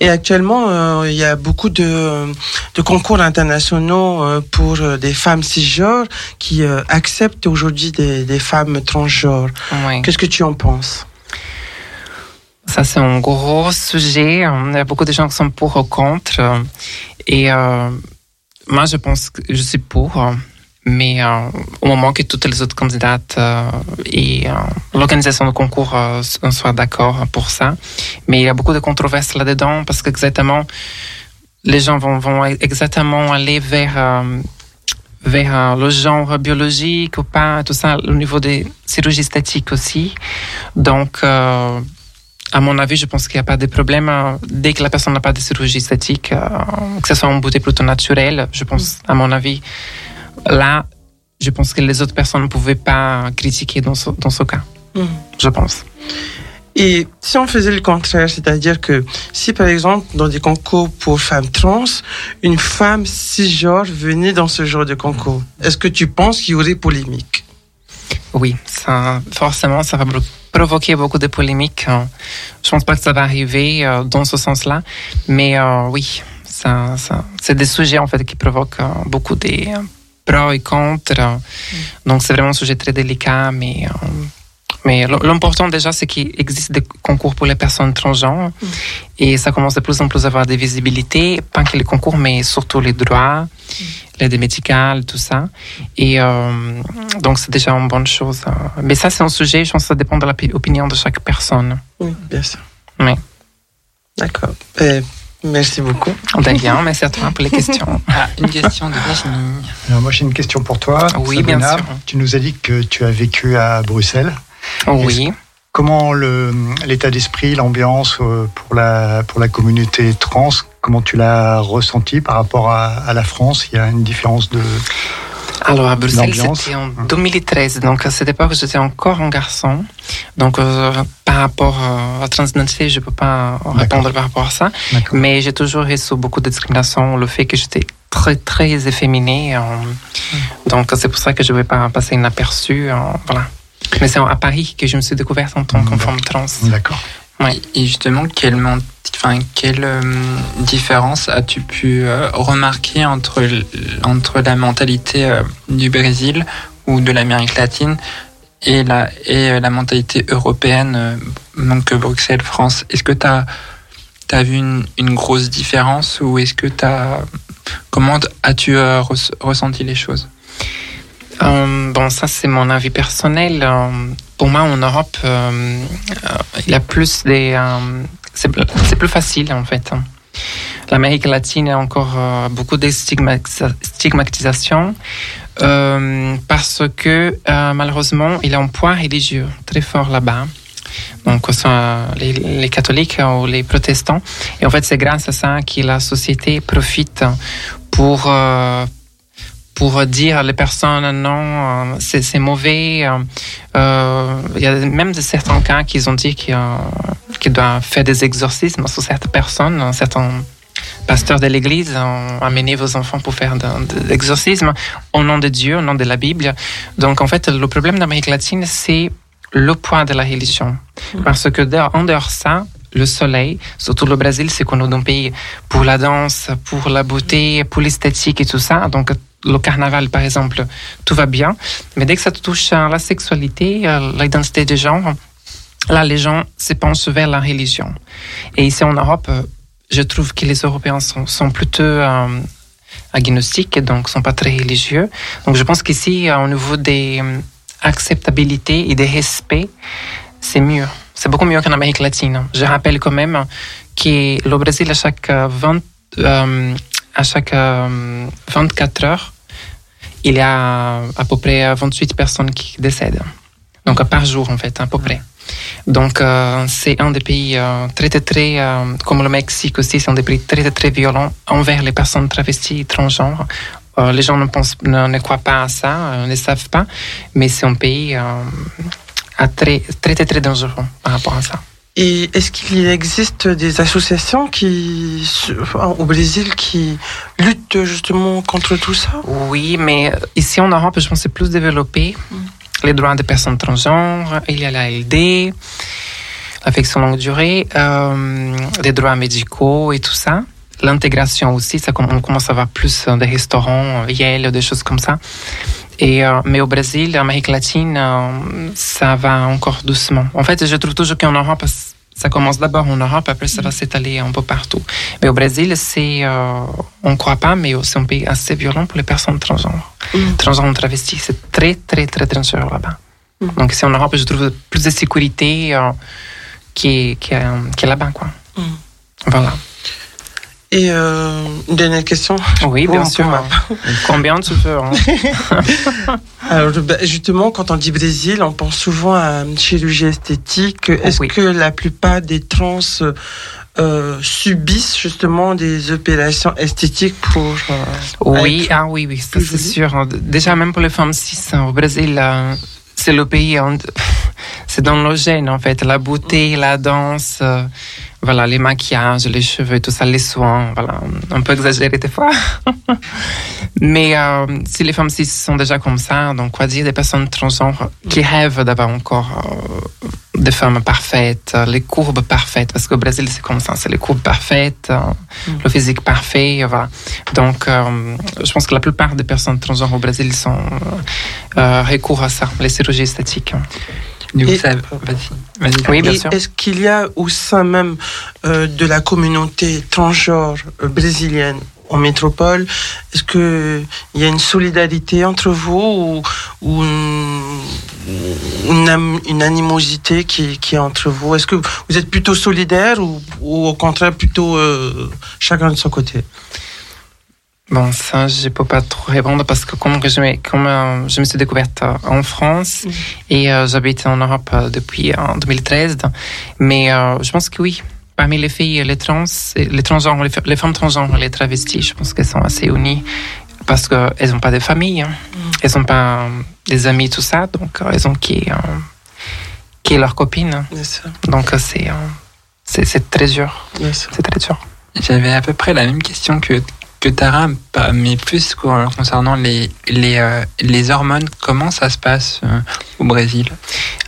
Speaker 3: Et actuellement, euh, il y a beaucoup de, de concours internationaux euh, pour euh, des femmes cisgenres qui euh, acceptent aujourd'hui des, des femmes transgenres. Qu'est-ce que tu en penses?
Speaker 5: Ça, c'est un gros sujet. Il y a beaucoup de gens qui sont pour ou contre. Et moi, je pense que je suis pour. Mais euh, au moment que toutes les autres candidates euh, et euh, l'organisation du concours soient d'accord pour ça. Mais il y a beaucoup de controverses là-dedans parce qu'exactement, les gens vont, exactement aller vers, vers le genre biologique ou pas, tout ça, au niveau des chirurgies esthétiques aussi. Donc, à mon avis, je pense qu'il n'y a pas de problème. Dès que la personne n'a pas de chirurgie esthétique, euh, que ce soit en beauté plutôt naturelle, je pense, à mon avis, là, je pense que les autres personnes ne pouvaient pas critiquer dans ce, dans ce cas.
Speaker 3: Mhm.
Speaker 5: Je pense.
Speaker 3: Et si on faisait le contraire, c'est-à-dire que si par exemple dans des concours pour femmes trans, une femme cisgenre venait dans ce genre de concours, est-ce que tu penses qu'il y aurait polémique?
Speaker 5: Oui, ça, forcément, ça va provoquer beaucoup de polémiques. euh. Je pense pas que ça va arriver euh, dans ce sens-là, mais euh, oui, ça, ça, c'est des sujets en fait qui provoquent euh, beaucoup de euh, pros et contre. euh. Donc c'est vraiment un sujet très délicat, mais euh, Mais l'important déjà, c'est qu'il existe des concours pour les personnes transgenres. Et ça commence de plus en plus à avoir des visibilités, pas que les concours, mais surtout les droits, l'aide médicale, tout ça. Et euh, donc, c'est déjà une bonne chose. hein. Mais ça, c'est un sujet, je pense que ça dépend de l'opinion de chaque personne.
Speaker 3: Oui, bien sûr.
Speaker 5: Oui.
Speaker 3: D'accord. Euh, merci beaucoup.
Speaker 5: D'ailleurs, merci à toi pour les questions.
Speaker 1: Ah, une question de Virginie.
Speaker 4: Alors moi j'ai une question pour toi.
Speaker 5: Oui, bien sûr.
Speaker 4: Tu nous as dit que tu as vécu à Bruxelles.
Speaker 5: Oui.
Speaker 4: Comment l'état d'esprit, l'ambiance euh, pour la, pour la communauté trans, comment tu l'as ressenti par rapport à, à la France? Il y a une différence de...
Speaker 5: Alors à Bruxelles, c'était en 2013. Donc à cette époque, j'étais encore un garçon. Donc euh, par rapport euh, à la transidentité, je peux pas répondre par rapport à ça. Mais j'ai toujours reçu beaucoup de discrimination, le fait que j'étais très très efféminée. euh, Donc c'est pour ça que je ne vais pas passer inaperçu. euh, voilà. Mais c'est à Paris que je me suis découverte en tant que femme trans.
Speaker 4: D'accord.
Speaker 5: Oui.
Speaker 1: Et justement, quelle, mon- enfin, quelle euh, différence as-tu pu euh, remarquer entre, entre la mentalité euh, du Brésil ou de l'Amérique latine et la, et la mentalité européenne, donc Bruxelles, France? Est-ce que tu as, vu une, une grosse différence ou est-ce que tu as. Comment as-tu res- ressenti les choses?
Speaker 5: Bon, ça c'est mon avis personnel. Pour moi, en Europe, euh, euh, il y a plus des. euh, c'est plus facile en fait. L'Amérique latine a encore beaucoup de stigmatisa- stigmatisation parce que malheureusement, il y a un poids religieux très fort là-bas. Donc, euh, les, les catholiques ou les protestants. Et en fait, c'est grâce à ça que la société profite pour, pour dire à les personnes non, euh, c'est c'est mauvais. euh, euh, Il y a même de certains cas qui ont dit qu'ils euh, qu'ils doivent faire des exorcismes sur certaines personnes, certains pasteurs de l'église ont amené vos enfants pour faire de, de l'exorcisme au nom de Dieu, au nom de la Bible. Donc en fait, le problème d'Amérique latine, c'est le poids de la religion. Parce que dehors- en dehors de ça, le soleil, surtout le Brésil, c'est connu d'un pays pour la danse, pour la beauté, pour l'esthétique et tout ça. Donc le carnaval, par exemple, tout va bien. Mais dès que ça touche à la sexualité, à l'identité de genre, là, les gens se penchent vers la religion. Et ici en Europe, euh, je trouve que les Européens sont, plutôt euh, agnostiques, donc sont pas très religieux. Donc je pense qu'ici, euh, au niveau des euh, acceptabilité et des respects, c'est mieux. C'est beaucoup mieux qu'en Amérique latine. Je rappelle quand même que le Brésil, à chaque, euh, 20, euh, à chaque euh, 24 heures, il y a à peu près 28 personnes qui décèdent. Donc par jour, en fait, à peu près. Donc euh, c'est un des pays euh, très, très, très, euh, comme le Mexique aussi, c'est un des pays très, très, très violents envers les personnes travesties et transgenres. Les gens ne, pensent, ne, ne croient pas à ça, euh, ne savent pas, mais c'est un pays très, très, très dangereux par rapport à ça.
Speaker 3: Et est-ce qu'il existe des associations qui, au Brésil qui luttent justement contre tout ça?
Speaker 5: Oui, mais ici en Europe, je pense que c'est plus développé. Les droits des personnes transgenres, il y a la LD, l'affection longue durée, euh, les droits médicaux et tout ça. L'intégration aussi, ça, on commence à avoir plus des restaurants, Yale, des choses comme ça. Et, euh, mais au Brésil, Amérique latine, euh, ça va encore doucement. En fait, je trouve toujours qu'en Europe, ça commence d'abord en Europe, après ça va s'étaler un peu partout. Mais au Brésil, c'est, euh, on ne croit pas, mais c'est un pays assez violent pour les personnes transgenres. Mm. Transgenres travestis, c'est très, très, très dangereux là-bas. Mm. Donc ici en Europe, je trouve plus de sécurité euh, qui qui est, qui est là-bas, quoi. Mm. Voilà.
Speaker 3: Et euh, une dernière question
Speaker 5: Oui, bien sûr. Combien tu veux hein?
Speaker 3: Alors, justement, quand on dit Brésil, on pense souvent à chirurgie esthétique. Est-ce oui. que la plupart des trans euh, subissent justement des opérations esthétiques pour. Euh,
Speaker 5: oui, ah oui, oui, ça c'est sûr. Déjà, même pour les femmes cis au Brésil, euh, c'est le pays, c'est dans nos gènes en fait, la beauté, la danse voilà, les maquillages, les cheveux, tout ça, les soins, voilà, un peu exagéré des fois. Mais euh, si les femmes cis sont déjà comme ça, donc quoi dire des personnes transgenres qui rêvent d'avoir encore euh, des femmes parfaites, les courbes parfaites, parce qu'au Brésil c'est comme ça, c'est les courbes parfaites, euh, mm. le physique parfait, voilà. Donc euh, je pense que la plupart des personnes transgenres au Brésil sont recours à ça, les chirurgies esthétiques. Oui, bien sûr.
Speaker 3: Est-ce qu'il y a au sein même euh, de la communauté transgenre euh, brésilienne en métropole, est-ce que il y a une solidarité entre vous ou, ou une, animosité qui, qui est entre vous? Est-ce que vous êtes plutôt solidaires ou, ou au contraire plutôt euh, chacun de son côté?
Speaker 5: Bon, ça, je peux pas trop répondre parce que comme, que je, me, comme euh, je me suis découverte euh, en France et euh, j'habite en Europe euh, depuis euh, 2013, mais euh, je pense que oui. Parmi les filles, les trans, les transgenres, les, femmes transgenres, les travestis, je pense qu'elles sont assez unies parce qu'elles n'ont pas de famille, hein. elles n'ont pas euh, des amis, tout ça, donc euh, elles ont qui, euh, qui est leur copine. Donc euh, c'est euh, c'est c'est très dur, c'est très dur.
Speaker 1: J'avais à peu près la même question que, que mais plus co- concernant les, les, euh, les hormones. Comment ça se passe euh, au Brésil?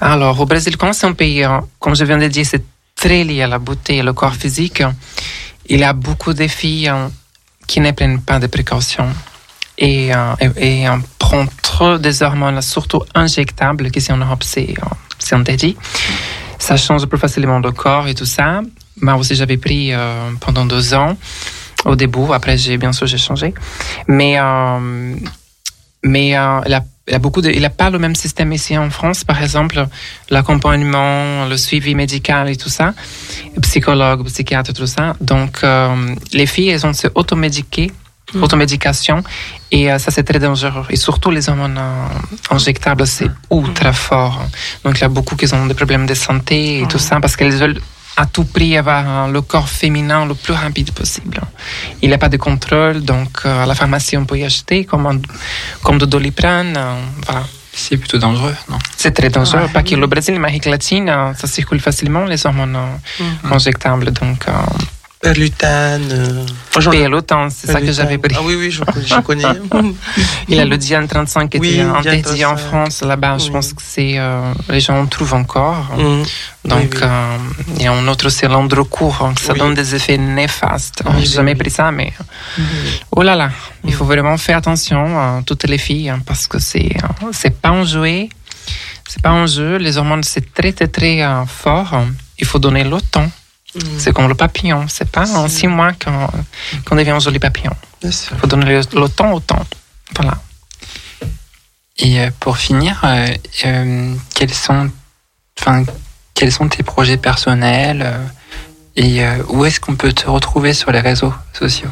Speaker 5: Alors, au Brésil, comme c'est un pays, euh, comme je viens de dire, c'est très lié à la beauté et le corps physique, il y a beaucoup de filles qui ne prennent pas de précautions et, euh, et, et, prennent trop des hormones, surtout injectables, qui ici en Europe, c'est interdit. Ça change plus facilement le corps et tout ça. Moi aussi, j'avais pris pendant deux ans au début. Après, j'ai bien sûr, j'ai changé. Mais, euh, mais euh, il, a, il a beaucoup de, il a pas le même système ici en France. Par exemple, l'accompagnement, le suivi médical et tout ça, psychologue, psychiatre, tout ça. Donc, euh, les filles, elles ont se automédiquer, automédication, et euh, ça c'est très dangereux. Et surtout les hormones injectables, c'est ultra fort. Donc, il y a beaucoup qui ont des problèmes de santé et tout ça parce qu'elles veulent à tout prix avoir euh, le corps féminin le plus rapide possible. Il n'y a pas de contrôle, donc euh, à la pharmacie on peut y acheter comme, un- comme de doliprane. euh, voilà.
Speaker 1: C'est plutôt dangereux, non?
Speaker 5: C'est très dangereux. Pas que le Brésil, l'Amérique latine, euh, ça circule facilement les hormones euh, injectables. Donc, euh,
Speaker 3: Perlutane. euh,
Speaker 5: Pélotan, c'est ça que j'avais pris.
Speaker 3: Ah oui, oui, je, je connais.
Speaker 5: Il a le Diane 35 qui
Speaker 3: Oui,
Speaker 5: était interdit en
Speaker 3: 35.
Speaker 5: France. Là-bas, je pense que c'est euh, les gens en trouvent encore.
Speaker 3: Mhm.
Speaker 5: Donc,
Speaker 3: Oui, oui.
Speaker 5: euh, il y a un autre, c'est l'androcourt, hein, ça
Speaker 3: Oui.
Speaker 5: donne des effets néfastes.
Speaker 3: Oui,
Speaker 5: J'ai jamais
Speaker 3: oui.
Speaker 5: pris ça, mais oh là là, il faut vraiment faire attention, euh, toutes les filles, hein, parce que c'est euh, c'est pas un jouet, c'est pas un jeu. Les hormones, c'est très, très, très euh, fort. Il faut donner le temps.
Speaker 3: Mhm.
Speaker 5: C'est comme le papillon. C'est pas en six mois qu'on qu'on devient un joli papillon. Il faut donner le, le temps au temps. Voilà.
Speaker 1: Et euh, pour finir, euh, euh, quels sont, quels sont tes projets personnels euh, et où est-ce qu'on peut te retrouver sur les réseaux sociaux?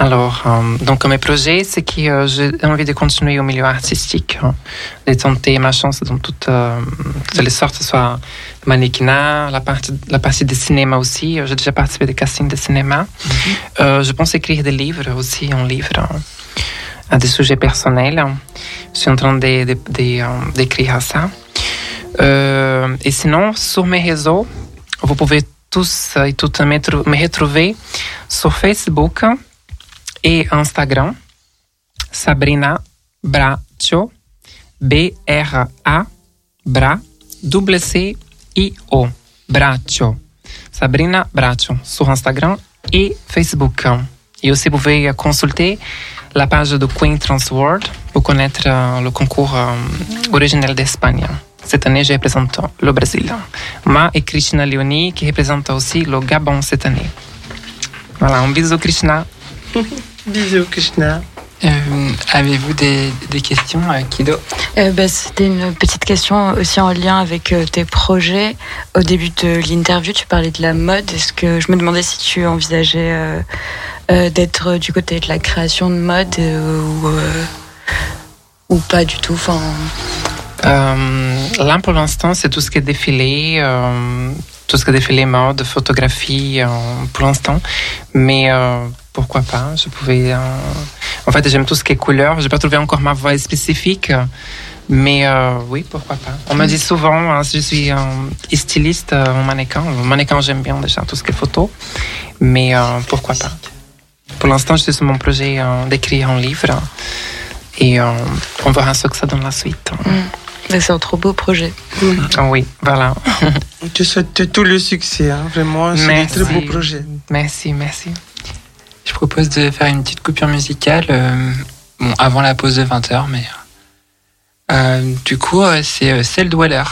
Speaker 5: Alors, euh, donc mes projets, c'est que euh, j'ai envie de continuer au milieu artistique, hein, de tenter ma chance dans toutes, euh, toutes les sortes, soit mannequinat, la partie, la partie de cinéma aussi. Euh, J'ai déjà participé des castings de cinéma. Euh, je pense écrire des livres aussi, un livre hein, à des sujets personnels. Je suis en train euh, d'écrire ça. Euh, et sinon, sur mes réseaux, vous pouvez tous et toutes me retrouver sur Facebook et Instagram. Sabrina Braccio, B-R-A, Bra, W-C-I-O, Braccio. Sabrina Braccio, sur Instagram et Facebook. Et aussi, vous pouvez consulter la page de Queen Trans World pour connaître euh, le concours euh, original d'Espagne. Cette année, je représente le Brésil. Moi et Krishna Leoni qui représente aussi le Gabon cette année. Voilà, un bisou Krishna.
Speaker 3: Bisous, Krishna.
Speaker 1: Euh, Avez-vous des, des questions, euh, Kido?
Speaker 6: Euh, bah, C'était une petite question aussi en lien avec euh, tes projets. Au début de l'interview, tu parlais de la mode. Est-ce que je me demandais si tu envisageais euh, euh, d'être du côté de la création de mode euh, ou, euh, ou pas du tout enfin,
Speaker 5: Euh, là, pour l'instant, c'est tout ce qui est défilé, euh, tout ce qui est défilé mode, photographie, euh, pour l'instant. Mais euh, pourquoi pas Je pouvais. euh, En fait, j'aime tout ce qui est couleur. J'ai pas trouvé encore ma voix spécifique. Mais euh, oui, pourquoi pas. On me dit souvent, hein, je suis euh, styliste euh, en mannequin. Le mannequin, j'aime bien déjà tout ce qui est photo. Mais euh, pourquoi pas Pour l'instant, je suis sur mon projet euh, d'écrire un livre. Et euh, on verra ce que ça donne la suite.
Speaker 6: bah, C'est un trop beau projet.
Speaker 5: Ah oui, voilà.
Speaker 3: On te souhaite tout le succès, hein, vraiment. C'est un très beau projet.
Speaker 5: Merci, merci.
Speaker 1: Je propose de faire une petite coupure musicale euh, bon, avant la pause de 20h, mais. euh, du coup, euh, c'est euh, Cell Dweller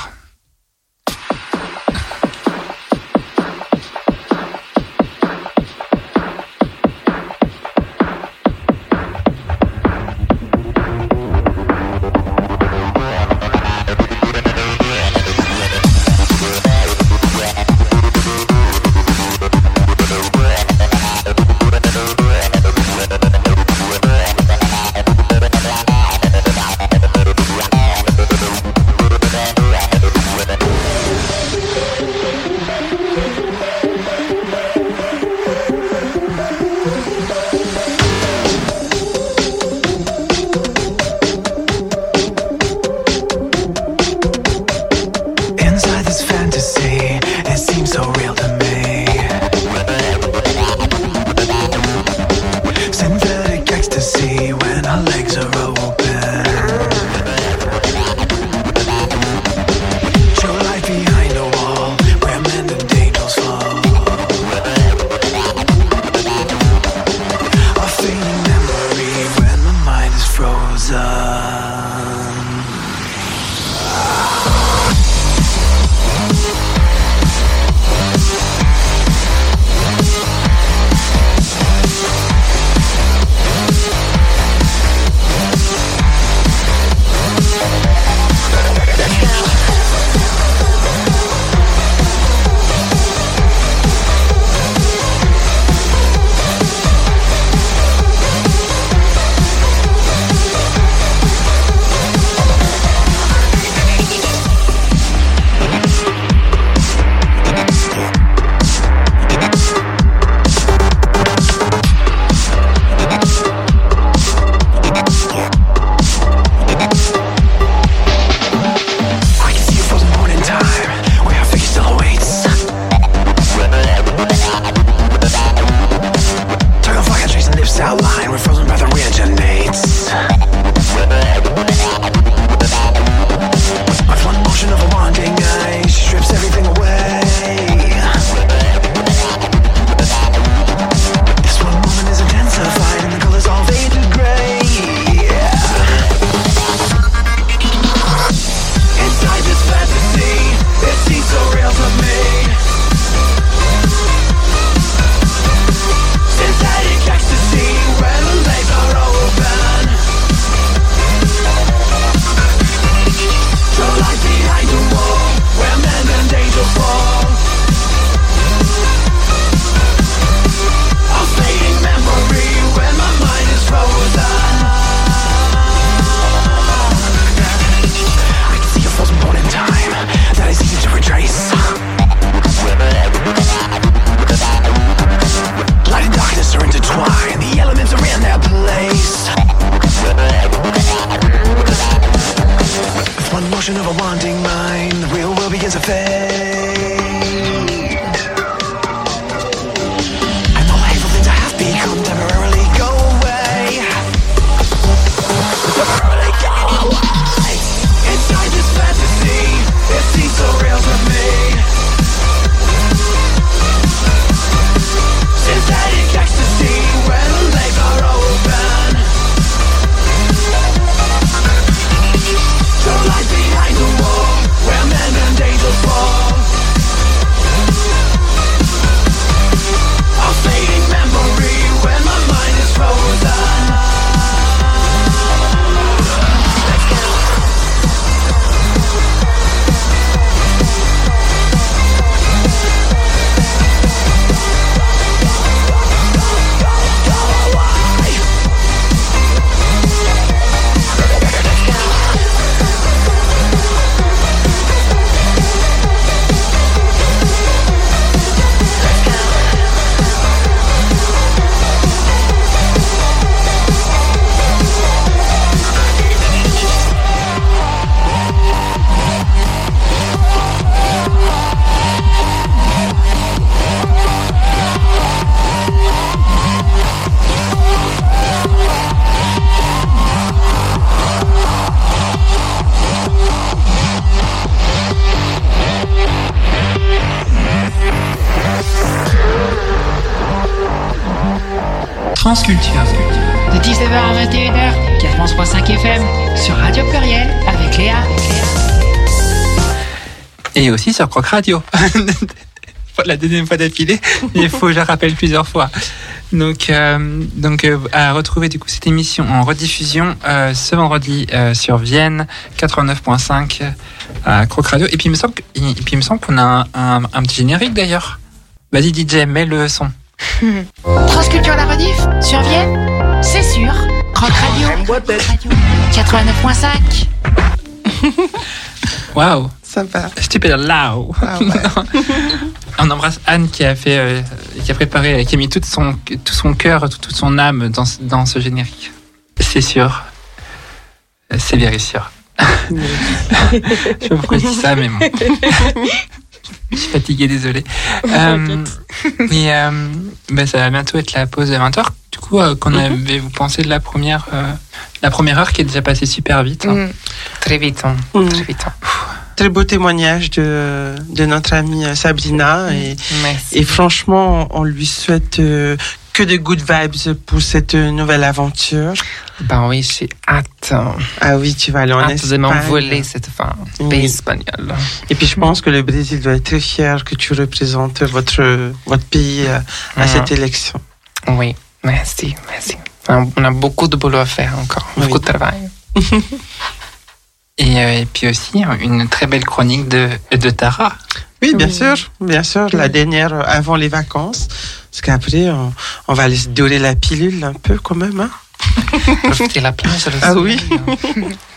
Speaker 1: Croc Radio. La deuxième fois d'affilée, il faut que je la rappelle plusieurs fois. Donc, euh, donc euh, à retrouver du coup cette émission en rediffusion euh, ce vendredi euh, sur Vienne 89.5 à Croc Radio. Et puis il me semble, que- et puis il me semble qu'on a un, un- un petit générique d'ailleurs. Vas-y DJ, mets le son.
Speaker 8: Transculture la rediff, sur Vienne, c'est sûr. Croc Radio, 89.5.
Speaker 1: Waouh,
Speaker 3: Sympa.
Speaker 1: stupide loud.
Speaker 3: Ah ouais.
Speaker 1: On embrasse Anne qui a fait, euh, qui a préparé, qui a mis tout son, tout son cœur, tout- toute son âme dans, ce- dans ce générique. C'est sûr. Euh, C'est bien sûr. je sais pas pourquoi je dis ça, mais bon. je suis fatigué, désolé. Euh, et euh, ben, ça va bientôt être la pause de 20h. Du coup, euh, qu'en avez-vous pensé de la première, euh, la première heure qui est déjà passée super vite hein.
Speaker 6: Mm.
Speaker 5: Très vite, hein.
Speaker 3: Mm.
Speaker 5: très vite. hein.
Speaker 3: Très beau témoignage de, de notre amie euh, Sabrina. Et,
Speaker 5: Merci.
Speaker 3: et franchement, on lui souhaite euh, que de good vibes pour cette nouvelle aventure.
Speaker 5: Ben oui, j'ai hâte.
Speaker 3: Ah oui, tu vas aller en
Speaker 5: hâte de
Speaker 3: Espagne.
Speaker 5: m'envoler cette fin
Speaker 3: Oui.
Speaker 5: pays espagnol.
Speaker 3: Et puis je pense que le Brésil doit être très fier que tu représentes votre, votre pays euh, à
Speaker 5: Mhm.
Speaker 3: cette élection.
Speaker 5: Oui, merci, merci. On on a beaucoup de boulot à faire encore,
Speaker 3: Oui.
Speaker 5: beaucoup de travail.
Speaker 1: Et, euh, et puis aussi une très belle chronique de, de Tara.
Speaker 3: Oui, bien
Speaker 6: Oui.
Speaker 3: sûr, bien sûr, la dernière euh, avant les vacances. Parce qu'après, on, on va aller se dorer la pilule un peu quand même. Hein
Speaker 5: Profiter la plage, le
Speaker 3: Ah oui.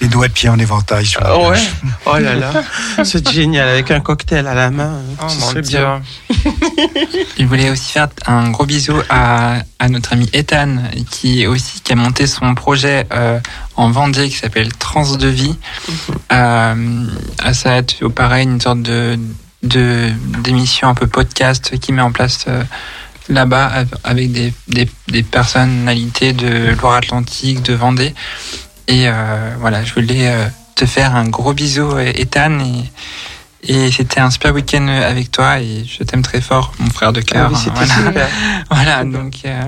Speaker 7: Les doigts de pied en éventail sur la
Speaker 3: Ah ouais. Oh là là, c'est génial avec un cocktail à la main.
Speaker 5: Oh
Speaker 3: ce
Speaker 5: mon
Speaker 3: serait
Speaker 5: Dieu.
Speaker 3: bien.
Speaker 1: Je voulais aussi faire un gros bisou à, à notre ami Ethan, qui aussi qui a monté son projet euh, en Vendée qui s'appelle Trans de vie. Euh, à ça va être pareil une sorte de de d'émission un peu podcast qui met en place euh, là-bas av- avec des, des, des personnalités de Loire-Atlantique, de Vendée. Et euh, voilà, je voulais euh, te faire un gros bisou, euh, Ethan. Et, et c'était un super week-end avec toi et je t'aime très fort, mon frère de
Speaker 3: Ah
Speaker 1: cœur.
Speaker 3: oui, c'était
Speaker 1: Voilà. Voilà, donc, euh,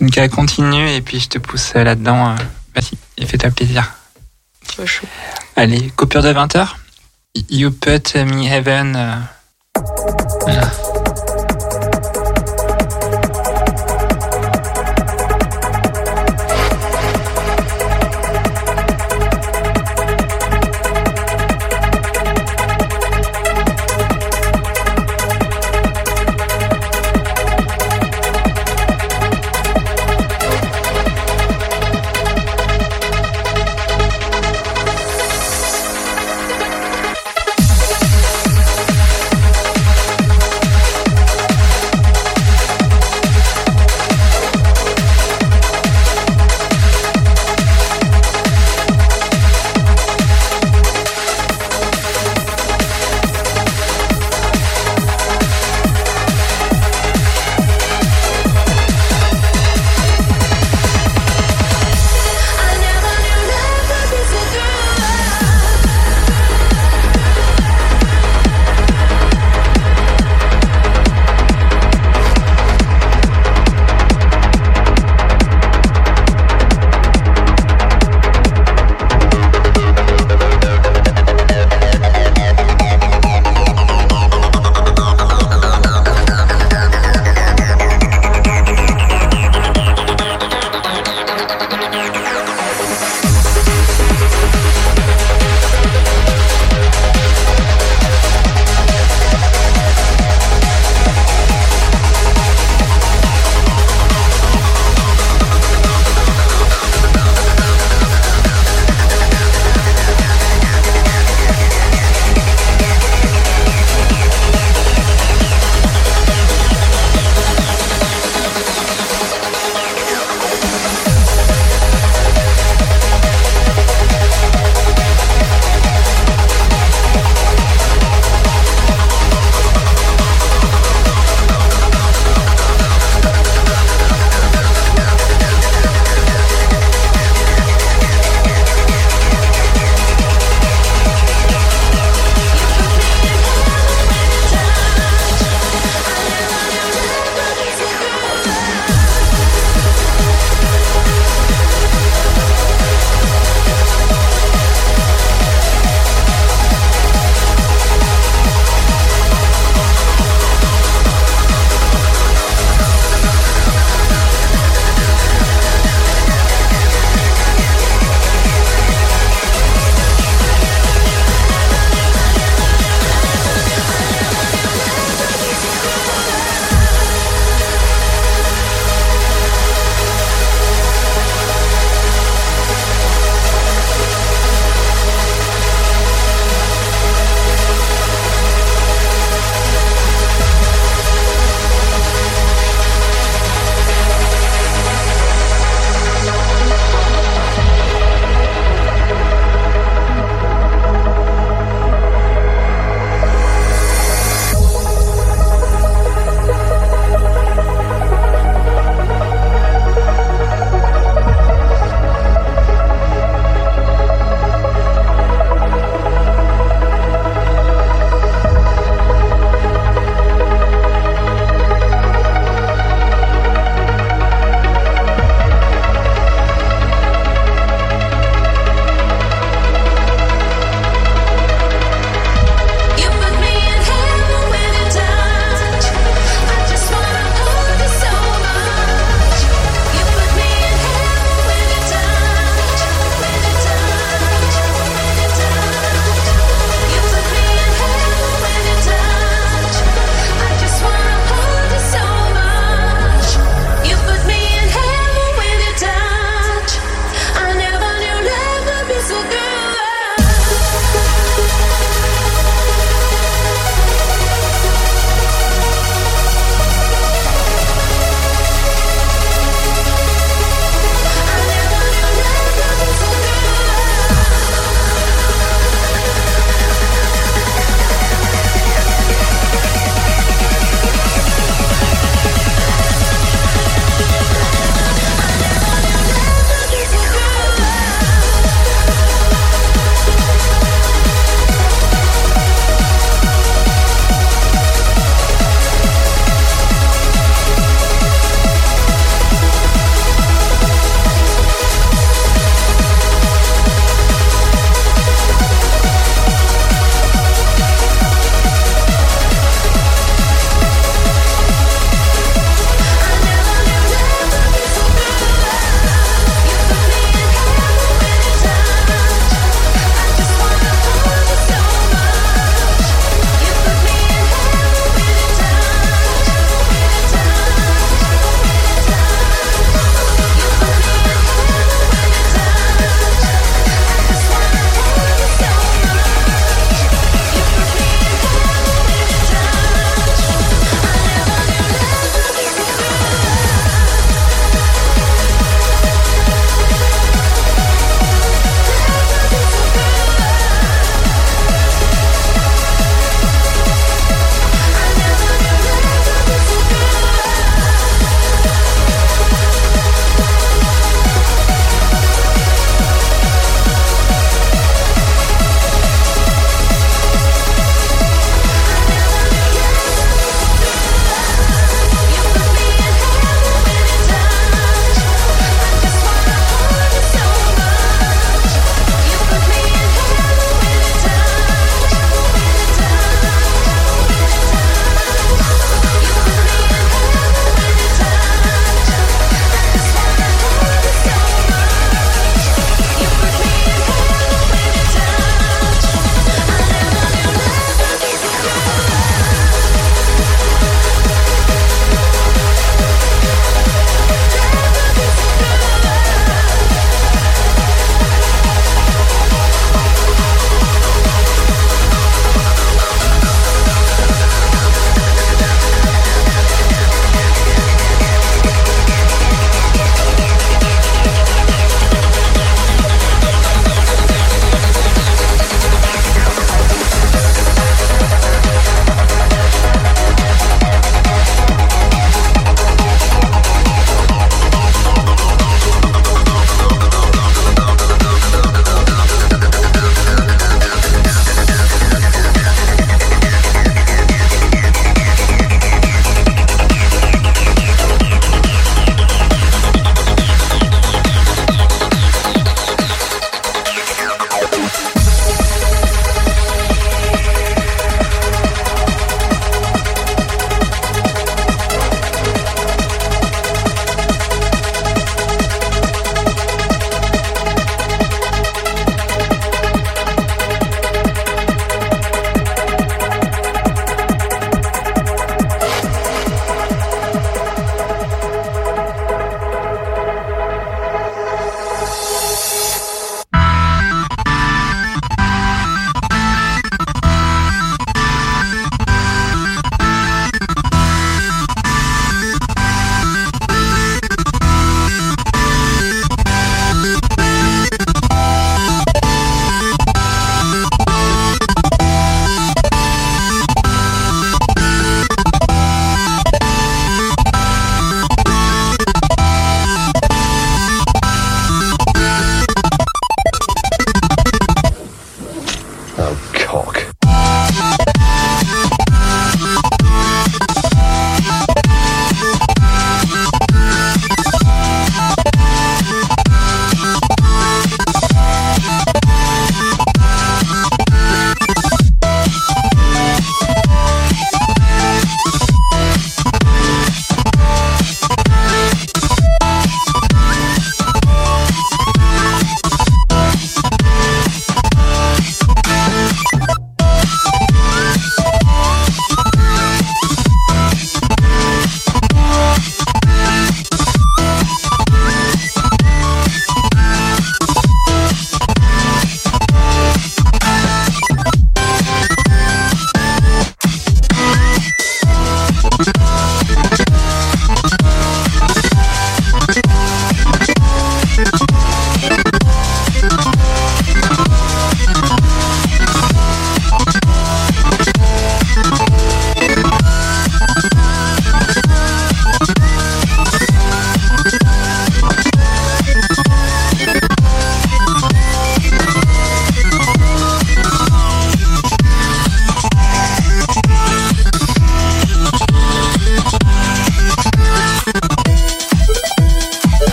Speaker 1: donc continue et puis je te pousse là-dedans. euh, Vas-y, et fais-toi plaisir.
Speaker 6: Chaud.
Speaker 1: Allez, coupure de 20h. You put me heaven. euh, voilà.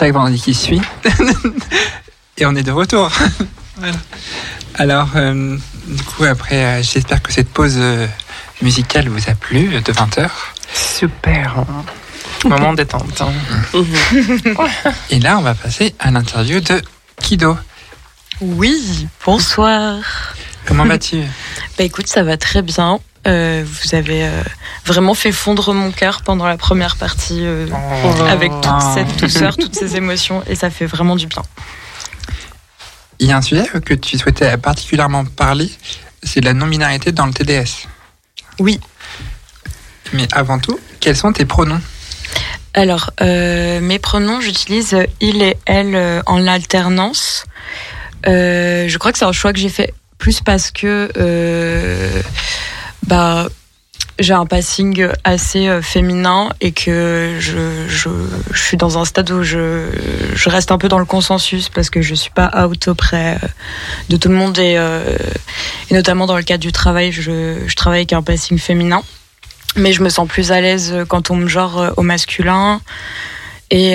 Speaker 9: Chaque vendredi qui suit.
Speaker 1: Et on est de retour. Voilà. Alors, euh, du coup, après, euh, j'espère que cette pause euh, musicale vous a plu de 20h.
Speaker 5: Super. Moment détente. hein.
Speaker 1: Et là, on va passer à l'interview de Kido.
Speaker 6: Oui, bonsoir.
Speaker 1: Comment vas-tu?
Speaker 6: Bah écoute, ça va très bien. Euh, vous avez euh, vraiment fait fondre mon cœur pendant la première partie euh,
Speaker 5: Oh.
Speaker 6: avec toute
Speaker 1: Ah.
Speaker 6: cette douceur, toutes ces émotions, et ça fait vraiment du bien.
Speaker 1: Il y a un sujet que tu souhaitais particulièrement parler, c'est la non-binarité dans le TDS.
Speaker 6: Oui.
Speaker 1: Mais avant tout, quels sont tes pronoms?
Speaker 6: Alors, euh, mes pronoms, j'utilise il et elle euh, en alternance. Euh, je crois que c'est un choix que j'ai fait plus parce que euh, bah, j'ai un passing assez euh, féminin et que je, je, suis dans un stade où je, je reste un peu dans le consensus parce que je suis pas out auprès euh, de tout le monde et, euh, et notamment dans le cadre du travail, je, travaille avec un passing féminin. Mais je me sens plus à l'aise quand on me genre au masculin et,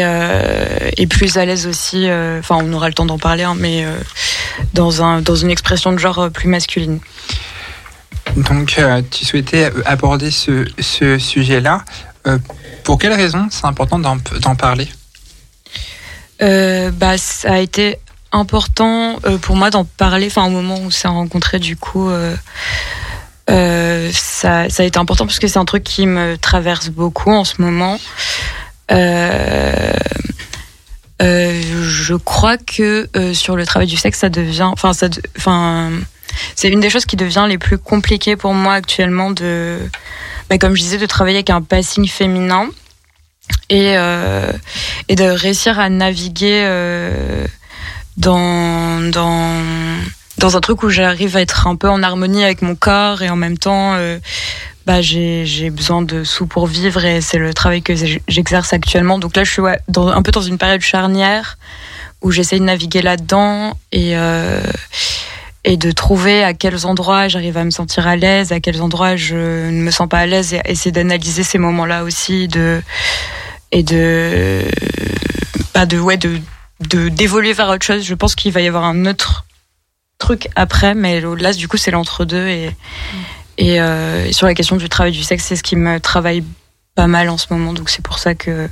Speaker 6: et plus à l'aise aussi, enfin on aura le temps d'en parler, hein, mais dans, un, dans une expression de genre plus masculine.
Speaker 1: Donc, euh, tu souhaitais aborder ce, sujet-là. Euh, pour quelle raison c'est important d'en parler?
Speaker 6: Euh, bah, ça a été important pour moi d'en parler, enfin au moment où ça a rencontré du coup. ça, a été important parce que c'est un truc qui me traverse beaucoup en ce moment. Je crois que sur le travail du sexe, ça devient, enfin, ça, enfin, c'est une des choses qui devient les plus compliquées pour moi actuellement de, bah, comme je disais, de travailler avec un passing féminin et euh, et de réussir à naviguer euh, dans dans dans un truc où j'arrive à être un peu en harmonie avec mon corps et en même temps euh, bah j'ai besoin de sous pour vivre et c'est le travail que j'exerce actuellement. Donc là je suis dans, un peu dans une période charnière où j'essaye de naviguer là-dedans et et de trouver à quels endroits j'arrive à me sentir à l'aise à quels endroits je ne me sens pas à l'aise et essayer d'analyser ces moments-là aussi de et de bah de ouais de de d'évoluer vers autre chose. Je pense qu'il va y avoir un autre truc après mais là du coup c'est l'entre-deux et et, euh, et sur la question du travail du sexe c'est ce qui me travaille pas mal en ce moment. Donc c'est pour ça que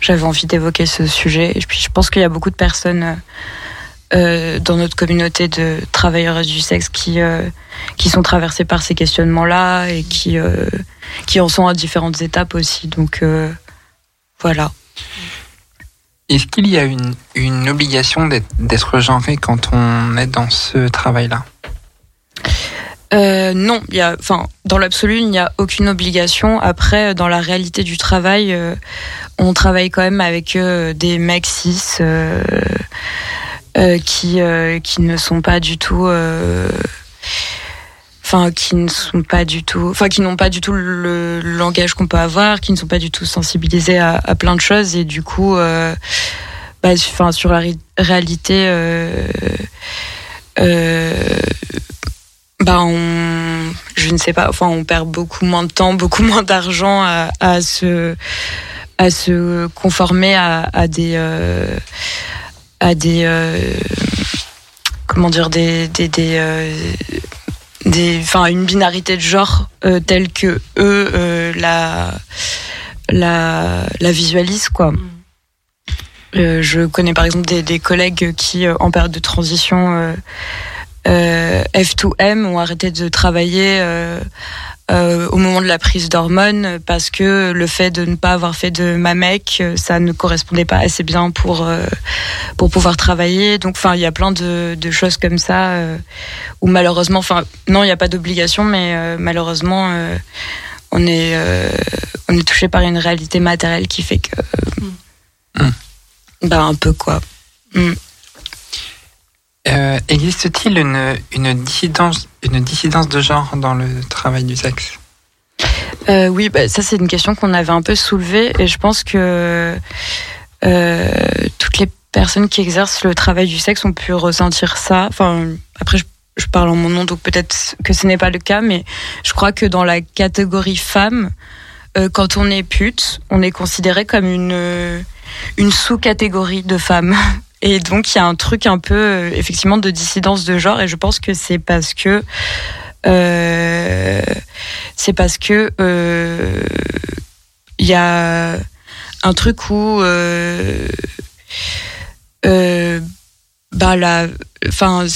Speaker 6: j'avais envie d'évoquer ce sujet. Et puis je pense qu'il y a beaucoup de personnes euh, dans notre communauté de travailleuses du sexe qui euh, qui sont traversées par ces questionnements là et qui euh, qui en sont à différentes étapes aussi. Donc euh, voilà.
Speaker 1: Est-ce qu'il y a une, une obligation d'être- genré quand on est dans ce travail-là?
Speaker 6: Euh, non, il y a, enfin, dans l'absolu, il n'y a aucune obligation. Après, dans la réalité du travail, euh, on travaille quand même avec euh, des mecs cis euh, euh, qui euh, qui ne sont pas du tout, euh, enfin, qui ne sont pas du tout, enfin, qui n'ont pas du tout le, langage qu'on peut avoir, qui ne sont pas du tout sensibilisés à, plein de choses et du coup, euh, bah, enfin, sur la ré- réalité. Euh, euh, bah on, je ne sais pas, enfin on perd beaucoup moins de temps, beaucoup moins d'argent à, se à se conformer à, des euh, à des euh, comment dire des des des euh, des enfin une binarité de genre euh, telle que eux euh, la la la visualisent quoi. Euh, je connais par exemple des, des collègues qui, en période de transition F2M, ont arrêté de travailler euh, euh, au moment de la prise d'hormones parce que le fait de ne pas avoir fait de mamec, euh, ça ne correspondait pas assez bien pour euh, pour pouvoir travailler. Donc, enfin, il y a plein de, de choses comme ça euh, où malheureusement, enfin, non, il n'y a pas d'obligation, mais euh, malheureusement, euh, on est euh, on est touché par une réalité matérielle qui fait que
Speaker 1: Mm.
Speaker 6: bah un peu quoi. Mm.
Speaker 1: Euh, Existe-t-il une, une, dissidence, une dissidence de genre dans le travail du sexe?
Speaker 6: Euh, oui, bah, ça c'est une question qu'on avait un peu soulevée et je pense que euh, toutes les personnes qui exercent le travail du sexe ont pu ressentir ça. Enfin, après je, parle en mon nom, donc peut-être que ce n'est pas le cas, mais je crois que dans la catégorie femme, quand on est pute, on est considéré comme une une sous-catégorie de femmes. Et donc il y a un truc un peu euh, effectivement de dissidence de genre. Et je pense que c'est parce que euh, c'est parce que euh, il y a un truc où bah enfin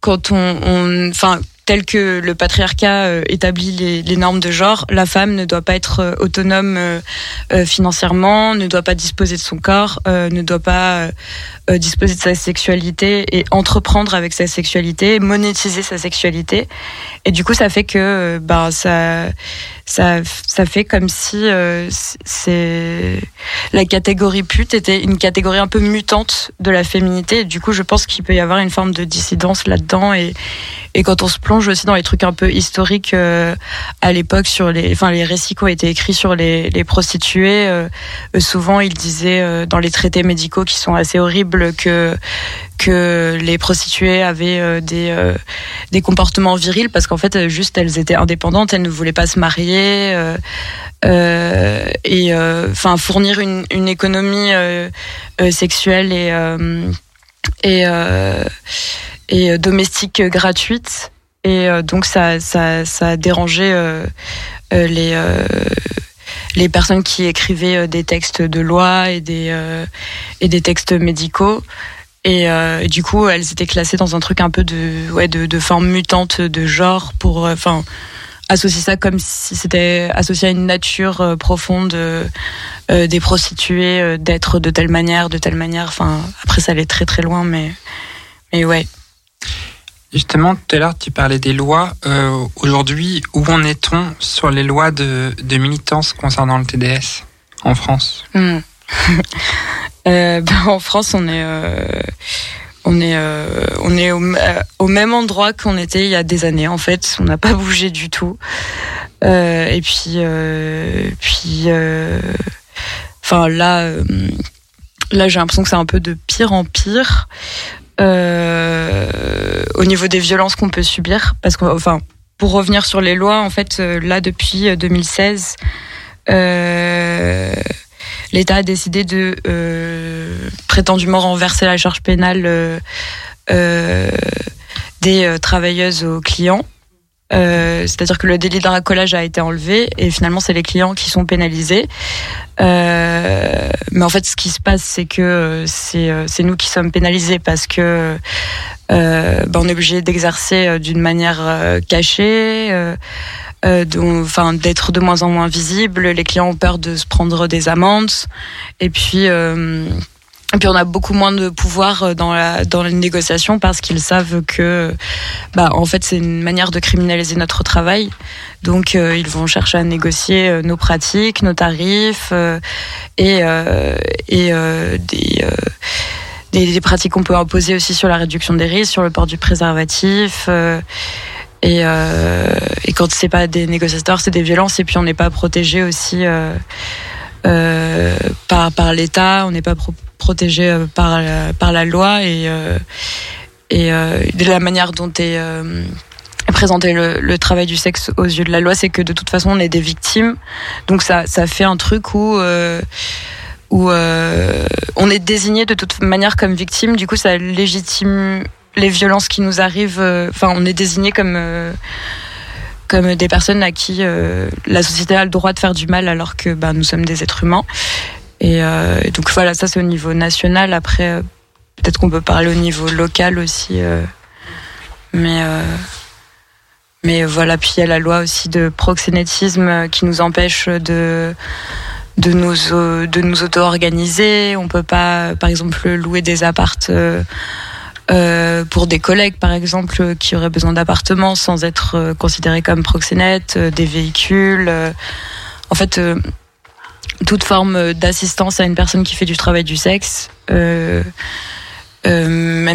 Speaker 6: quand on- enfin tel que le patriarcat euh, établit les, normes de genre, la femme ne doit pas être euh, autonome euh, financièrement, ne doit pas disposer de son corps, ne doit pas disposer de sa sexualité et entreprendre avec sa sexualité, monétiser sa sexualité. Et du coup, ça fait que ben ça ça fait comme si euh, la catégorie pute était une catégorie un peu mutante de la féminité. Du coup, je pense qu'il peut y avoir une forme de dissidence là-dedans et quand on se plonge aussi dans les trucs un peu historiques euh, à l'époque sur les, enfin les récits qui ont été écrits sur les, prostituées, euh, souvent ils disaient dans les traités médicaux qui sont assez horribles que que les prostituées avaient des des comportements virils parce qu'en fait juste elles étaient indépendantes, elles ne voulaient pas se marier euh, euh, et enfin fournir une, économie euh, euh, sexuelle et euh, et euh, euh, domestique gratuite. Et euh, donc ça ça euh, euh, les euh, les personnes qui écrivaient euh, des textes de loi et des euh, et des textes médicaux. Et, euh, du coup elles étaient classées dans un truc un peu de ouais de, forme mutante de genre pour euh, enfin associe ça comme si c'était associé à une nature euh, profonde euh, euh, des prostituées, d'être de telle manière, de telle manière. Enfin, après, ça allait très très loin, mais, mais ouais.
Speaker 1: Justement, tout à l'heure, tu parlais des lois. Euh, Aujourd'hui, où en est-on sur les lois de, de militance concernant le TDS en France?
Speaker 6: Hmm. Euh, ben, en France, on est, euh, on est, euh, euh, au même endroit qu'on était il y a des années. En fait, on n'a pas bougé du tout. Euh, et puis, puis, là, là, j'ai l'impression que c'est un peu de pire en pire. Au niveau des violences qu'on peut subir, parce que, pour revenir sur les lois, en fait, là depuis euh, 2016, euh, l'État a décidé de euh, prétendument renverser la charge pénale euh, euh, des travailleuses aux clients. C'est-à-dire que le délit de racolage a été enlevé et finalement c'est les clients qui sont pénalisés. Mais en fait, ce qui se passe, c'est que c'est nous qui sommes pénalisés parce que ben, on est obligé d'exercer d'une manière cachée. Euh, d'être de moins en moins visible. Les clients ont peur de se prendre des amendes. Et puis, euh, et puis on a beaucoup moins de pouvoir euh, dans la dans les négociations parce qu'ils savent que, bah, en fait, c'est une manière de criminaliser notre travail. Donc, euh, ils vont chercher à négocier euh, nos pratiques, nos tarifs euh, et euh, et euh, des des, des pratiques qu'on peut imposer aussi sur la réduction des risques, sur le port du préservatif. Et, euh, et quand c'est pas des négociateurs, c'est des violences. Et puis on n'est pas protégé aussi euh, euh, par, par l'État, on n'est pas pro- protégé par, par la loi. Et, et de la manière dont est présenté le, le travail du sexe aux yeux de la loi, c'est que de toute façon on est des victimes. Donc ça, ça fait un truc où... euh, où euh, on est désigné de toute manière comme victime, du coup ça légitime les violences qui nous arrivent. euh, Enfin, on est désigné comme euh, comme des personnes à qui euh, la société a le droit de faire du mal, alors que ben, nous sommes des êtres humains. Et, donc voilà, ça c'est au niveau national. Après, peut-être qu'on peut parler au niveau local aussi, mais mais voilà. Puis il y a la loi aussi de proxénétisme qui nous empêche de de nous de nous auto-organiser. On peut pas, par exemple, louer des appartes euh, pour des collègues, par exemple, qui auraient besoin d'appartements sans être euh, considérés comme proxénètes, euh, des véhicules. en fait, toute forme d'assistance à une personne qui fait du travail du sexe. même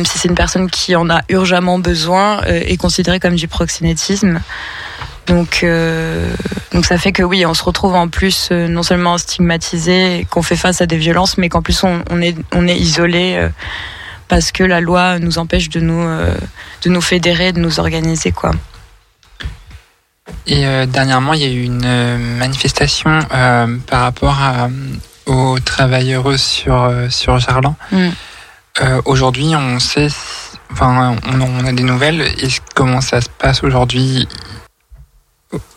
Speaker 6: si c'est une personne qui en a urgemment besoin, est considérée comme du proxénétisme. Donc, donc ça fait que oui, on se retrouve en plus non seulement stigmatisé, qu'on fait face à des violences, mais qu'en plus on, on est on est isolé parce que la loi nous empêche de nous euh, de nous fédérer, de nous organiser quoi.
Speaker 1: Et euh, dernièrement, il y a eu une euh, manifestation euh, par rapport à, aux travailleuses sur, sur Jarlan.
Speaker 6: Mm.
Speaker 1: Euh, aujourd'hui, on sait, enfin, on, on a des nouvelles. Et comment ça se passe aujourd'hui?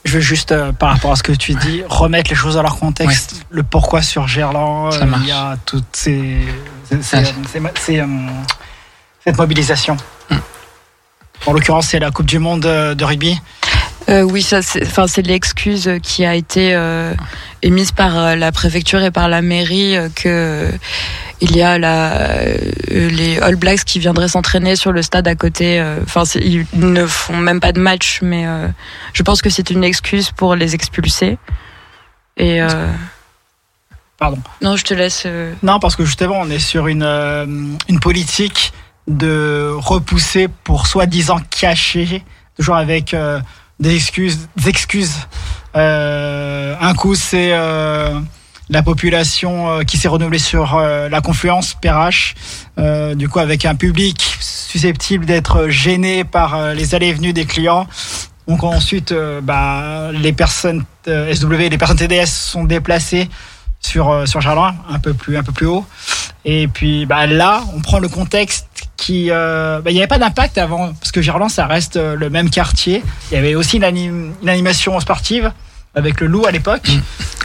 Speaker 2: Je veux juste, euh, par rapport à ce que tu dis, remettre les choses dans leur contexte. Le pourquoi sur Gerland, euh, il y a toutes ces, ces- ces- ces- ces, euh, cette mobilisation. En l'occurrence, c'est la Coupe du Monde euh, de rugby.
Speaker 6: Euh, oui, ça, c'est, enfin, c'est l'excuse qui a été euh, émise par euh, la préfecture et par la mairie euh, que euh, il y a la, euh, les All Blacks qui viendraient s'entraîner sur le stade à côté. euh, Enfin, ils ne font même pas de match, mais euh, je pense que c'est une excuse pour les expulser. Et euh,
Speaker 2: Pardon.
Speaker 6: non, je te laisse. euh,
Speaker 2: Non, parce que justement, on est sur une, euh, une politique de repousser pour soi-disant cacher, toujours avec euh, des excuses. Des excuses. Euh, un coup, c'est euh, la population euh, qui s'est renouvelée sur euh, la confluence euh, du coup avec un public susceptible d'être gêné par euh, les allées et venues des clients. Donc ensuite, bah, les personnes SW, les personnes TDS sont déplacées sur sur Gerland, un peu plus un peu plus haut. Et puis bah là, on prend le contexte qui, euh, bah, il n'y avait pas d'impact avant parce que Gerland, ça reste euh, le même quartier. Il y avait aussi une, anim- une animation sportive avec le Loup à l'époque.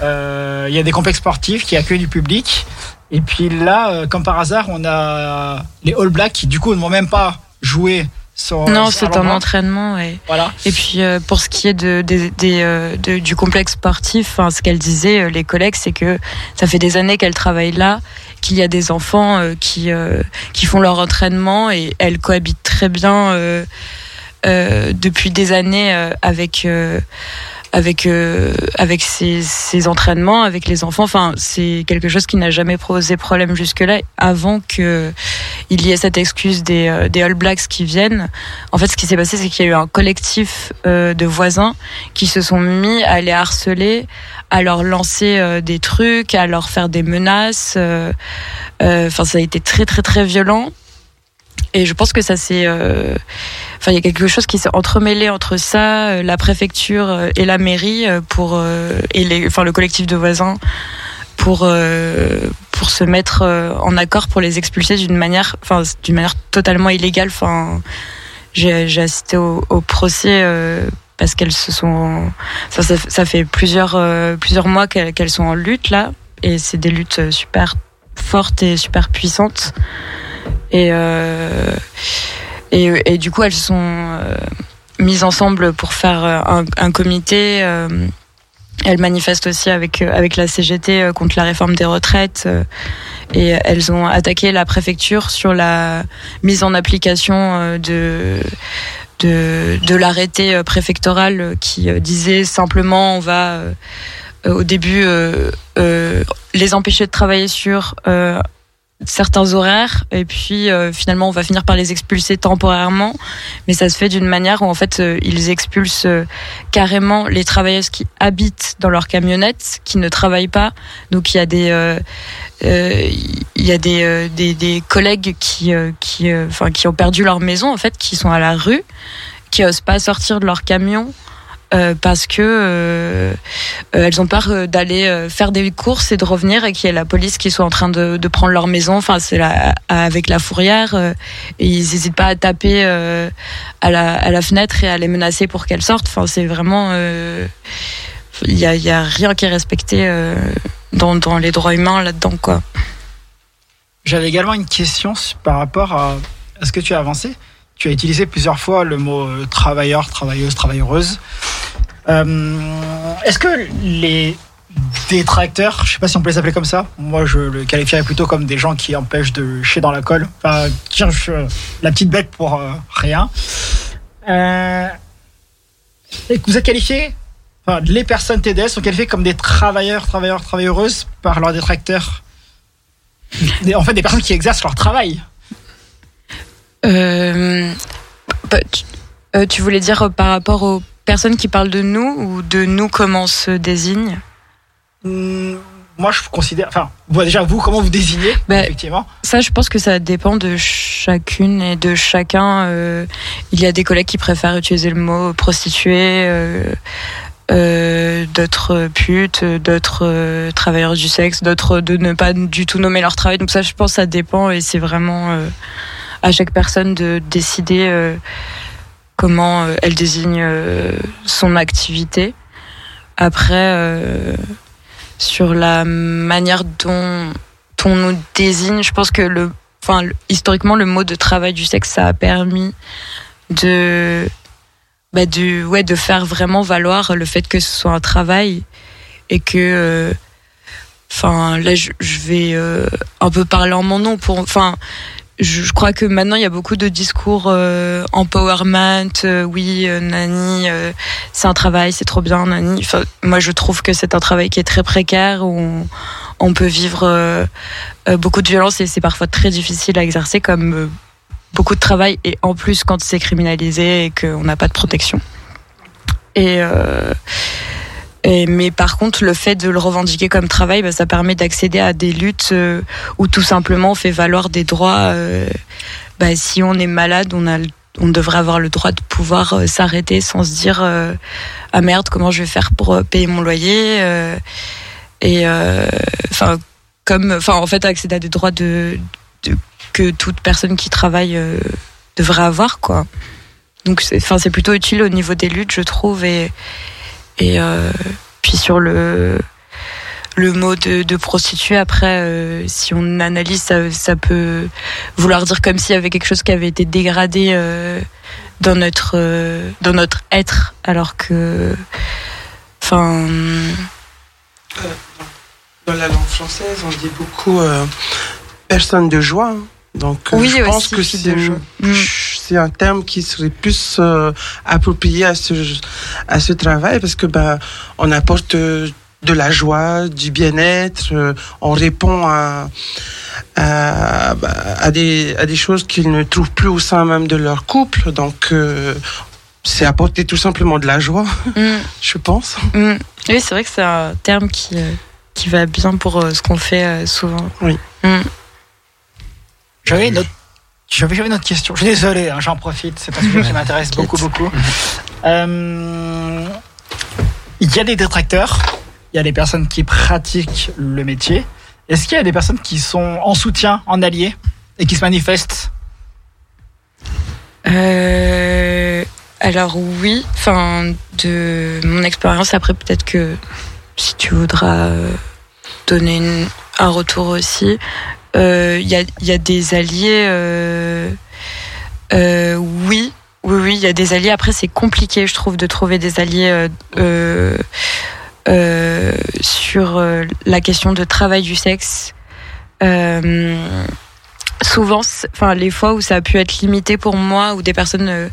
Speaker 2: Euh, Il y a des complexes sportifs qui accueillent du public. Et puis là, comme par hasard, on a les All Blacks qui du coup ne vont même pas jouer
Speaker 10: sur-
Speaker 6: Non, c'est un entraînement, ouais.
Speaker 10: Voilà.
Speaker 6: Et puis euh, pour ce qui est de, euh, de- du complexe sportif, ce qu'elle disait, euh, les collègues, c'est que ça fait des années qu'elle travaille là, qu'il y a des enfants euh, qui qui font leur entraînement et elle cohabite très bien depuis des années avec avec euh, avec ses, ses entraînements, avec les enfants. Enfin, c'est quelque chose qui n'a jamais posé problème jusque-là. Avant que il y ait cette excuse des, euh, des All Blacks qui viennent, en fait, ce qui s'est passé, c'est qu'il y a eu un collectif euh, de voisins qui se sont mis à les harceler, à leur lancer euh, des trucs, à leur faire des menaces. euh, euh, Enfin, ça a été très, très, très violent. Et je pense que ça c'est, euh, enfin, il y a quelque chose qui s'est entremêlé entre ça, euh, la préfecture euh, et la mairie pour et enfin, le collectif de voisins pour pour se mettre en accord pour les expulser d'une manière, enfin, d'une manière totalement illégale. Enfin, j'ai assisté au, procès. parce qu'elles se sont, ça, ça fait plusieurs plusieurs mois qu'elles qu'elles sont en lutte là, et c'est des luttes super fortes et super puissantes. Et, euh, et, et du coup, elles sont euh, mises ensemble pour faire euh, un, comité. elles manifestent aussi avec, avec la CGT contre la réforme des retraites. Et elles ont attaqué la préfecture sur la mise en application de, de, l'arrêté préfectoral qui disait simplement on va au début euh, euh, les empêcher de travailler sur euh, certains horaires. Et puis euh, finalement on va finir par les expulser temporairement. Mais ça se fait d'une manière où en fait euh, ils expulsent euh, carrément les travailleuses qui habitent dans leur camionnette qui ne travaillent pas. Donc il y a des euh, euh, il y a des, euh, des, des collègues qui euh, qui euh, enfin qui ont perdu leur maison en fait qui sont à la rue qui osent pas sortir de leur camion euh, parce que euh, euh, elles ont peur d'aller faire des courses et de revenir et qu'il y ait la police qui soit en train de, prendre leur maison. Enfin, c'est avec la fourrière ils n'hésitent pas à taper à, la, fenêtre et à les menacer pour qu'elles sortent. Enfin, c'est vraiment il y a, rien qui est respecté dans, les droits humains là-dedans quoi.
Speaker 10: J'avais également une question par rapport à ce que tu as avancé. Tu as utilisé plusieurs fois le mot euh, travailleur, travailleuse, travailleureuse. Euh, Est-ce que les détracteurs, je sais pas si on peut les appeler comme ça, moi je le qualifierais plutôt comme des gens qui empêchent de chier dans la colle, enfin, qui cherchent euh, la petite bête pour rien. Euh, et que vous êtes qualifiés, enfin, les personnes TDS sont qualifiées comme des travailleurs, travailleurs, travailleuses par leurs détracteurs. En fait, des personnes qui exercent leur travail.
Speaker 6: Euh, bah, tu, euh, tu voulais dire euh, par rapport aux personnes qui parlent de nous ou de nous comment on se désigne?
Speaker 10: Hmm, Moi, je considère. Enfin, bon, déjà, vous, comment vous désignez
Speaker 6: Bah,
Speaker 10: Effectivement.
Speaker 6: Ça, je pense que ça dépend de chacune et de chacun. Euh, il y a des collègues qui préfèrent utiliser le mot prostituée, euh, euh, d'autres putes, d'autres travailleurs du sexe, d'autres de ne pas du tout nommer leur travail. Donc ça, je pense, ça dépend et c'est vraiment à chaque personne de décider euh, comment euh, elle désigne euh, son activité. Après, sur la manière dont on nous désigne, je pense que le, enfin, historiquement, le mot de travail du sexe, ça a permis de, bah, de, ouais, de faire vraiment valoir le fait que ce soit un travail et que, enfin, là, je, vais un peu parler en mon nom pour, enfin, je, crois que maintenant il y a beaucoup de discours euh, empowerment, euh, oui, euh, nani, c'est un travail, c'est trop bien, nani. Moi je trouve que c'est un travail qui est très précaire où on, on peut vivre beaucoup de violence et c'est parfois très difficile à exercer comme beaucoup de travail et en plus quand c'est criminalisé et qu'on n'a pas de protection. Et, mais par contre, le fait de le revendiquer comme travail, bah, ça permet d'accéder à des luttes euh, où tout simplement on fait valoir des droits. euh, bah, si on est malade, on a on devrait avoir le droit de pouvoir euh, s'arrêter sans se dire euh, ah merde comment je vais faire pour payer mon loyer et enfin comme enfin en fait accéder à des droits que toute personne qui travaille devrait avoir quoi donc enfin c'est plutôt utile au niveau des luttes je trouve et euh, puis sur le le mot de, prostituée. Après, euh, si on analyse, ça, ça peut vouloir dire comme s'il y avait quelque chose qui avait été dégradé euh, dans notre dans notre être, alors que, enfin,
Speaker 3: Dans la langue française, on dit beaucoup personne de joie. hein. Donc, euh,
Speaker 6: Oui,
Speaker 3: je pense que c'est.
Speaker 6: Mm.
Speaker 3: c'est un terme qui serait plus euh, approprié à ce, à ce travail parce que ben, on apporte euh, de la joie, du bien-être, euh, on répond à, à, à des, à des choses qu'ils ne trouvent plus au sein même de leur couple. Donc, euh, c'est apporter tout simplement de la joie,
Speaker 6: mm,
Speaker 3: je pense.
Speaker 6: mm. oui, c'est vrai que c'est un terme qui qui va bien pour ce qu'on fait souvent.
Speaker 3: Oui.
Speaker 10: J'avais une autre, j'avais j'avais une autre question. Je suis désolé, hein, j'en profite. C'est un sujet qui m'intéresse beaucoup, beaucoup. Euh, Il y a des détracteurs. Il y a des personnes qui pratiquent le métier. Est-ce qu'il y a des personnes qui sont en soutien, en allié, et qui se manifestent?
Speaker 6: Euh, alors oui, enfin de mon expérience après peut-être que si tu voudras euh, donner une- un retour aussi, il y, a, y a des alliés. euh, euh, oui, oui, oui, il y a des alliés. Après c'est compliqué, je trouve, de trouver des alliés. euh, euh, euh, sur euh, la question de travail du sexe. Euh, souvent, enfin les fois où ça a pu être limité pour moi ou des personnes euh,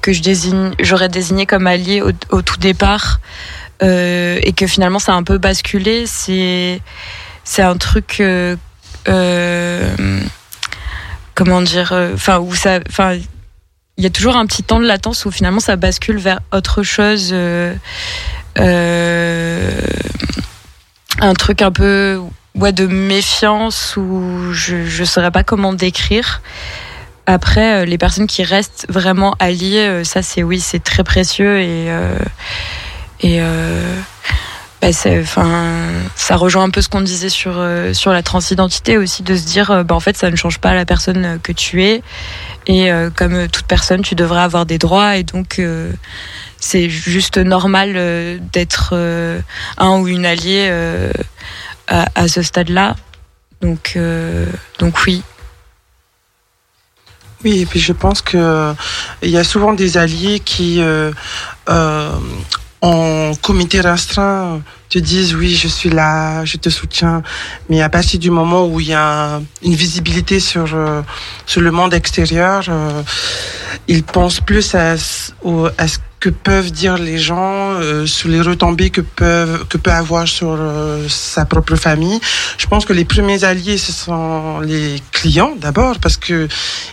Speaker 6: que je désigne, j'aurais désigné comme alliés au, au tout départ euh, et que finalement ça a un peu basculé, c'est c'est un truc euh, euh, comment dire, euh, enfin où ça, enfin il y a toujours un petit temps de latence où finalement ça bascule vers autre chose. euh, euh, un truc un peu ouais, de méfiance ou je je saurais pas comment décrire. Après, euh, les personnes qui restent vraiment alliées, euh, ça c'est oui, c'est très précieux et euh, et euh, bah, c'est- enfin, ça rejoint un peu ce qu'on disait sur euh, sur la transidentité aussi, de se dire euh, bah, en fait ça ne change pas la personne euh, que tu es et euh, comme toute personne, tu devrais avoir des droits et donc c'est juste normal d'être un ou une alliée à, ce stade-là. Donc, donc oui.
Speaker 3: Oui, et puis je pense que il y a souvent des alliés qui, en comité restreint, te disent oui, je suis là, je te soutiens. Mais à partir du moment où il y a une visibilité sur euh, sur le monde extérieur, euh, ils pensent plus à, à ce que peuvent dire les gens, euh, sur les retombées que peuvent que peut avoir sur euh, sa propre famille. Je pense que les premiers alliés ce sont les clients d'abord parce que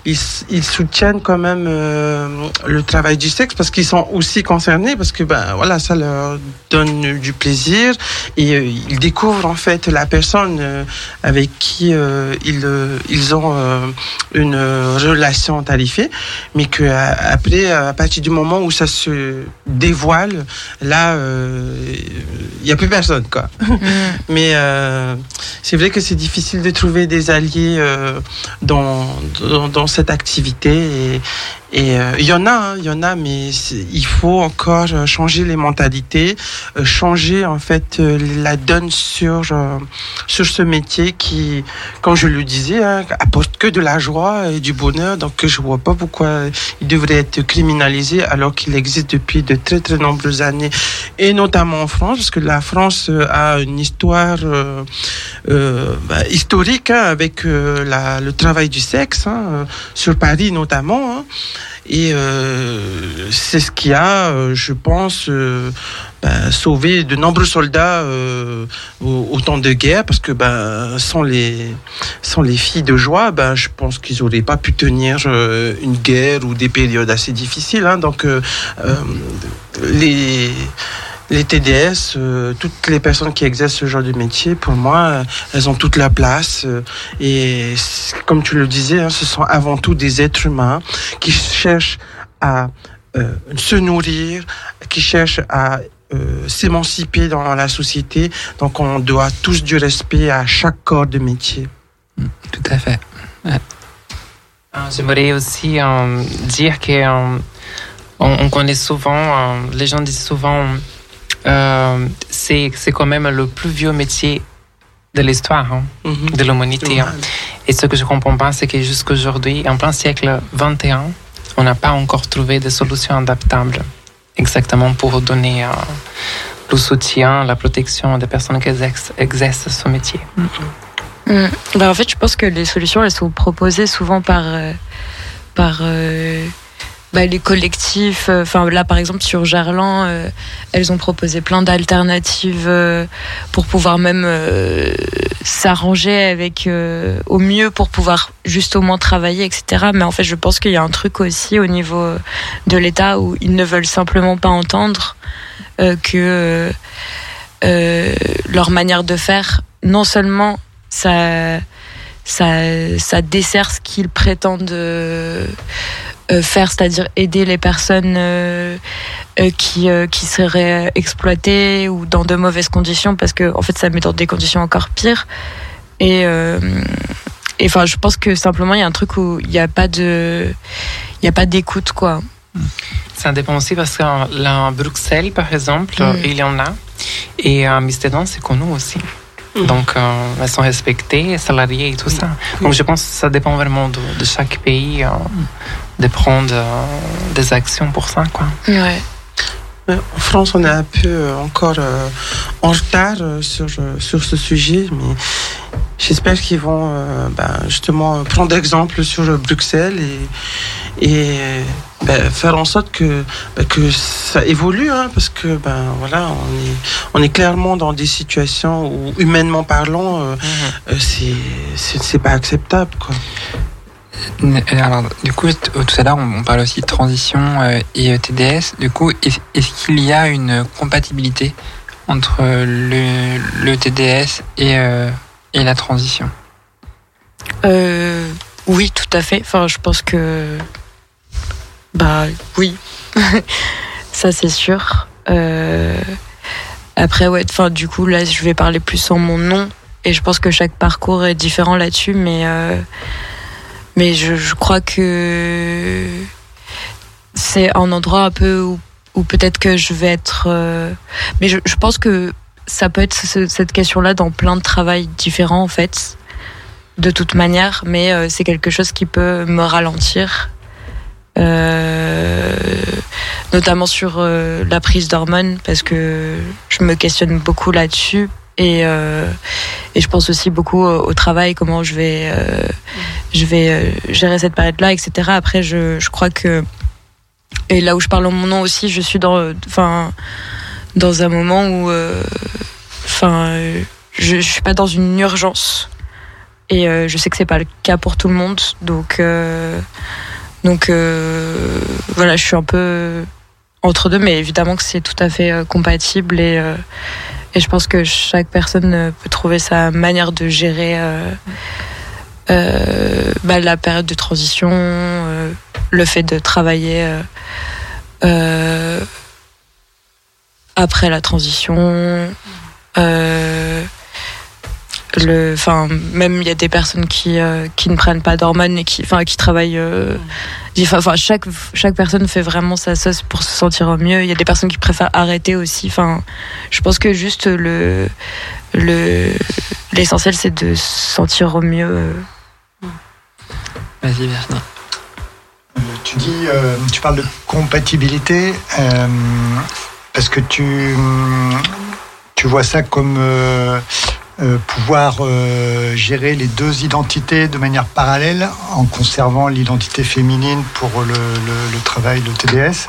Speaker 3: ils, ils soutiennent quand même euh, le travail du sexe parce qu'ils sont aussi concernés parce que ben voilà ça leur donne du plaisir et euh, ils découvrent en fait la personne euh, avec qui euh, ils ils ont une relation tarifée mais que après à partir du moment où ça se dévoile là euh, il y a plus personne quoi mais euh, c'est vrai que c'est difficile de trouver des alliés euh, dans, dans, dans cette activité. Et et, euh, il y en a, hein, il y en a, mais il faut encore euh, changer les mentalités, euh, changer en fait euh, la donne sur euh, sur ce métier qui, comme je le disais, hein, apporte que de la joie et du bonheur. Donc je vois pas pourquoi il devrait être criminalisé alors qu'il existe depuis de très très nombreuses années et notamment en France, parce que la France euh, a une histoire euh, euh, bah, historique hein, avec euh, la, le travail du sexe, hein, euh, sur Paris notamment. Et euh, c'est ce qui a, euh, je pense, euh, bah, sauvé de nombreux soldats au, temps de guerre, parce que bah, sans, les, sans les filles de joie, bah, je pense qu'ils n'auraient pas pu tenir une guerre ou des périodes assez difficiles. hein. donc, les les TDS, euh, toutes les personnes qui exercent ce genre de métier, pour moi, euh, elles ont toute la place. euh, et comme tu le disais, hein, ce sont avant tout des êtres humains qui cherchent à euh, se nourrir, qui cherchent à euh, s'émanciper dans la société. Donc on doit tous du respect à chaque corps de métier.
Speaker 1: Tout à fait.
Speaker 5: Euh, J'aimerais aussi euh, dire que euh, on, on connaît souvent, euh, les gens disent souvent, euh, c'est c'est quand même le plus vieux métier de l'histoire hein,
Speaker 3: Mhm.
Speaker 5: de l'humanité. hein. Et ce que je comprends pas, c'est que jusqu'aujourd'hui, en plein siècle 21, on n'a pas encore trouvé de solution adaptable exactement pour donner euh, le soutien, la protection des personnes qui exercent, exercent ce métier.
Speaker 6: Mm. Bah, en fait, je pense que les solutions, elles sont proposées souvent par, euh, par euh, bah, les collectifs. euh, Enfin, là, par exemple, sur Gerland, euh, elles ont proposé plein d'alternatives euh, pour pouvoir même s'arranger avec au mieux pour pouvoir juste au moins travailler, etc. Mais en fait, je pense qu'il y a un truc aussi au niveau de l'État où ils ne veulent simplement pas entendre que leur manière de faire, non seulement ça, ça, ça dessert ce qu'ils prétendent faire, c'est-à-dire aider les personnes euh, euh, qui, euh, qui seraient exploitées ou dans de mauvaises conditions, parce que en fait, ça met dans des conditions encore pires. Et euh, et, enfin, je pense que simplement, il y a un truc où il n'y a pas de, il y a pas d'écoute, quoi.
Speaker 5: Ça dépend aussi parce que là, à Bruxelles, par exemple,
Speaker 6: Mm.
Speaker 5: il y en a. Et à Amsterdam, c'est connu aussi. Donc, euh, elles sont respectées, salariées et tout ça. Donc, je pense que ça dépend vraiment de, de chaque pays euh, de prendre euh, des actions pour ça. Quoi.
Speaker 6: Ouais.
Speaker 3: Euh, En France, on est un peu euh, encore euh, en retard sur, sur ce sujet, mais j'espère qu'ils vont euh, ben, justement prendre exemple sur Bruxelles et, et ben, faire en sorte que, ben, que ça évolue, hein, parce que ben, voilà, on est, on est clairement dans des situations où, humainement parlant, c'est c'est pas acceptable. Quoi.
Speaker 1: Euh, Alors, du coup, t- tout à l'heure, on parle aussi de transition euh, et euh, TDS. Du coup, est- est-ce qu'il y a une compatibilité entre euh, le, TDS et, euh, et la transition?
Speaker 6: Euh, oui, tout à fait. Enfin, je pense que. Bah, oui. Ça, c'est sûr. Euh, Après, ouais, enfin, du coup, là, je vais parler plus en mon nom. Et je pense que chaque parcours est différent là-dessus. Mais, euh, mais je, crois que c'est un endroit un peu où, peut-être que je vais être. euh, Mais je, pense que ça peut être ce- cette question-là dans plein de travails différents, en fait de toute manière, mais euh, c'est quelque chose qui peut me ralentir, Euh, notamment sur la prise d'hormones, parce que je me questionne beaucoup là-dessus. Et, euh, et je pense aussi beaucoup au, travail, comment je vais, euh, je vais euh, gérer cette période-là, etc. Après, je, crois que. Et là où je parle en mon nom aussi, je suis dans, enfin, dans un moment où. Enfin, je, je suis pas dans une urgence. Et je sais que c'est pas le cas pour tout le monde. Donc, donc voilà, je suis un peu entre deux, mais évidemment que c'est tout à fait compatible. Et, et je pense que chaque personne euh, peut trouver sa manière de gérer euh, euh, bah, la période de transition, le fait de travailler après la transition. Le enfin même il y a des personnes qui euh, qui ne prennent pas d'hormones et qui enfin qui travaillent euh, enfin chaque chaque personne fait vraiment sa sauce pour se sentir au mieux il y a des personnes qui préfèrent arrêter aussi enfin je pense que juste le le l'essentiel c'est de se sentir au mieux euh.
Speaker 1: Vas-y, Virginie.
Speaker 4: Tu dis, euh, tu parles de compatibilité euh, parce que tu, tu vois ça comme euh, pouvoir euh, gérer les deux identités de manière parallèle en conservant l'identité féminine pour le, travail de TDS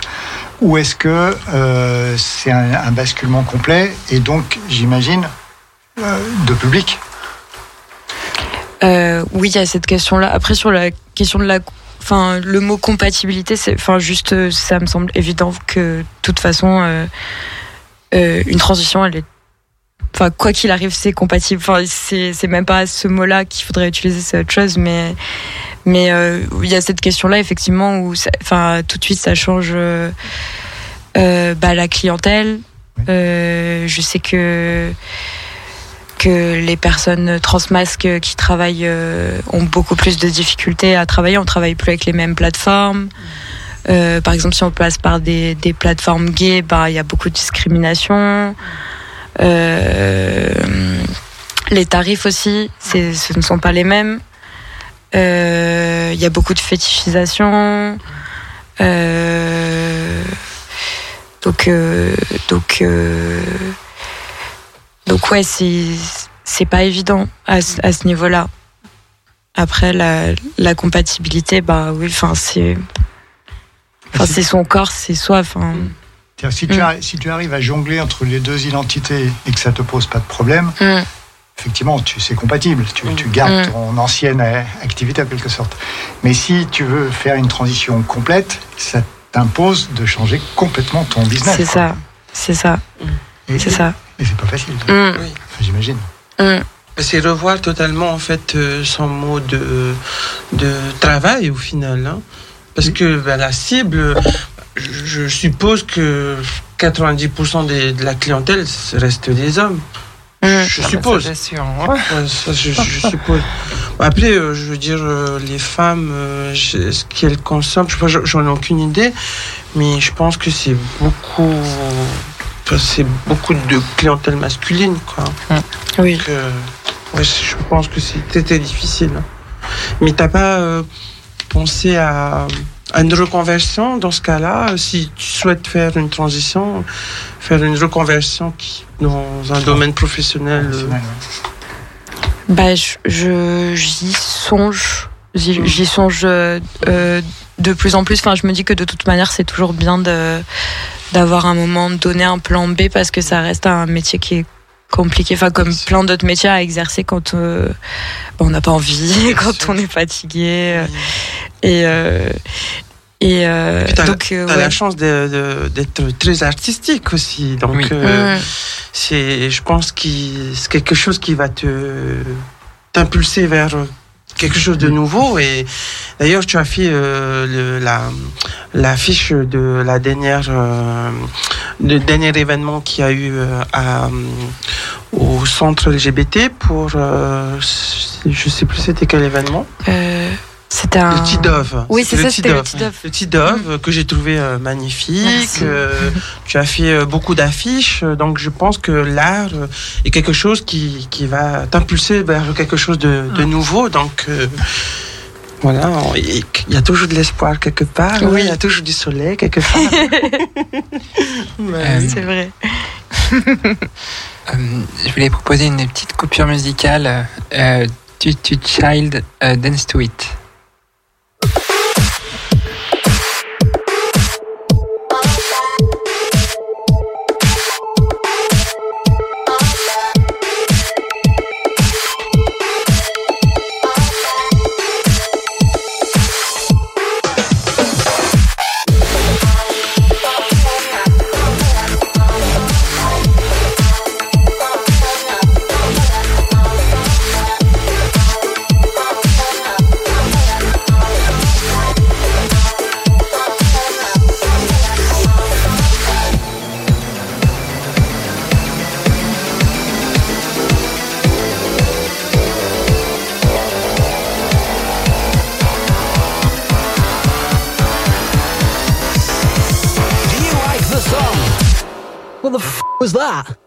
Speaker 4: ou est-ce que euh, c'est un, basculement complet et donc j'imagine de public?
Speaker 6: Oui, il y a cette question-là. Après, sur la question de la. Enfin, le mot compatibilité, c'est. Enfin, juste, ça me semble évident que, de toute façon, une transition, elle est. Enfin, quoi qu'il arrive, c'est compatible. Enfin, c'est c'est même pas ce mot-là qu'il faudrait utiliser, c'est autre chose. Mais mais euh, il y a cette question-là, effectivement, où. ça- Enfin, tout de suite, ça change. euh, euh, bah, la clientèle. Euh, je sais que que les personnes transmasques qui travaillent ont beaucoup plus de difficultés à travailler. On travaille plus avec les mêmes plateformes. Par exemple, si on passe par des, des plateformes gays, bah, il y a beaucoup de discrimination. Euh, Les tarifs aussi, ce ne sont pas les mêmes. Euh, Il y a beaucoup de fétichisation. Euh, donc, euh, donc, euh, donc ouais, c'est pas évident à, ce- à ce niveau-là. Après, la, la compatibilité, bah oui, enfin c'est, enfin c'est son corps, c'est soi. Enfin,
Speaker 4: Si, tu
Speaker 6: Mm.
Speaker 4: si tu arrives à jongler entre les deux identités et que ça te pose pas de problème,
Speaker 6: Mm.
Speaker 4: effectivement, tu c'est compatible. Tu, tu gardes
Speaker 6: Mm.
Speaker 4: ton ancienne euh, activité en quelque sorte. Mais si tu veux faire une transition complète, ça t'impose de changer complètement ton business.
Speaker 6: c'est
Speaker 4: quoi.
Speaker 6: ça, c'est ça,
Speaker 4: Et-
Speaker 6: c'est ça.
Speaker 4: Et c'est pas facile.
Speaker 6: Mm.
Speaker 4: Enfin, J'imagine.
Speaker 6: Mm.
Speaker 3: C'est revoir totalement en fait euh, son mode de, de travail au final. hein. Parce que ben, la cible, je, suppose que 90% des- de la clientèle reste des hommes. Je
Speaker 5: bah,
Speaker 3: suppose.
Speaker 5: ça, c'est sûr, hein.
Speaker 3: Ouais, ça, je, je suppose. Après, euh, je veux dire, euh, les femmes, euh, ce qu'elles consomment, je j'en- ai aucune idée, mais je pense que c'est beaucoup, c'est beaucoup de clientèle masculine, quoi.
Speaker 6: Oui.
Speaker 3: Donc, euh, ouais, je pense que très difficile. Mais t'as pas pensé à une reconversion dans ce cas-là, si tu souhaites faire une transition, faire une reconversion qui, dans un domaine professionnel. euh,
Speaker 6: Bah, je- je- j'y songe. J'y j'y songe euh, euh, de plus en plus. Enfin, je me dis que de toute manière, c'est toujours bien de d'avoir un moment donné un plan B parce que ça reste un métier qui est compliqué. Enfin, comme plein d'autres métiers à exercer quand euh, on n'a pas envie, quand on est fatigué. euh, Et euh, et euh,
Speaker 3: t'as
Speaker 6: donc euh, ouais.
Speaker 3: la chance de- de- d'être très artistique aussi. Donc, euh, c'est, je pense que c'est quelque chose qui va te t'impulser vers quelque chose de nouveau. Et d'ailleurs, tu as fait euh, le- la, la fiche de la dernière, euh, dernier événement qu'il y a eu euh, à, au centre LGBT pour, euh, je sais plus c'était quel événement.
Speaker 6: C'était un.
Speaker 3: Le Tidove.
Speaker 6: Oui, c'est ça, c'était le
Speaker 3: Tidove.
Speaker 6: Tidove.
Speaker 3: Le Tidove, que j'ai trouvé euh, magnifique.
Speaker 6: Merci.
Speaker 3: euh, tu as fait euh, beaucoup d'affiches. Donc, je pense que l'art euh, est quelque chose qui, qui va t'impulser vers quelque chose de, de nouveau. Donc, euh, voilà, il y a toujours de l'espoir quelque part.
Speaker 6: Oui.
Speaker 3: Il y a toujours du soleil quelque part.
Speaker 1: Euh,
Speaker 6: C'est vrai.
Speaker 1: Euh, je voulais proposer une petite coupure musicale. Euh, tu, tu Child euh, Dance to It.
Speaker 11: Was that?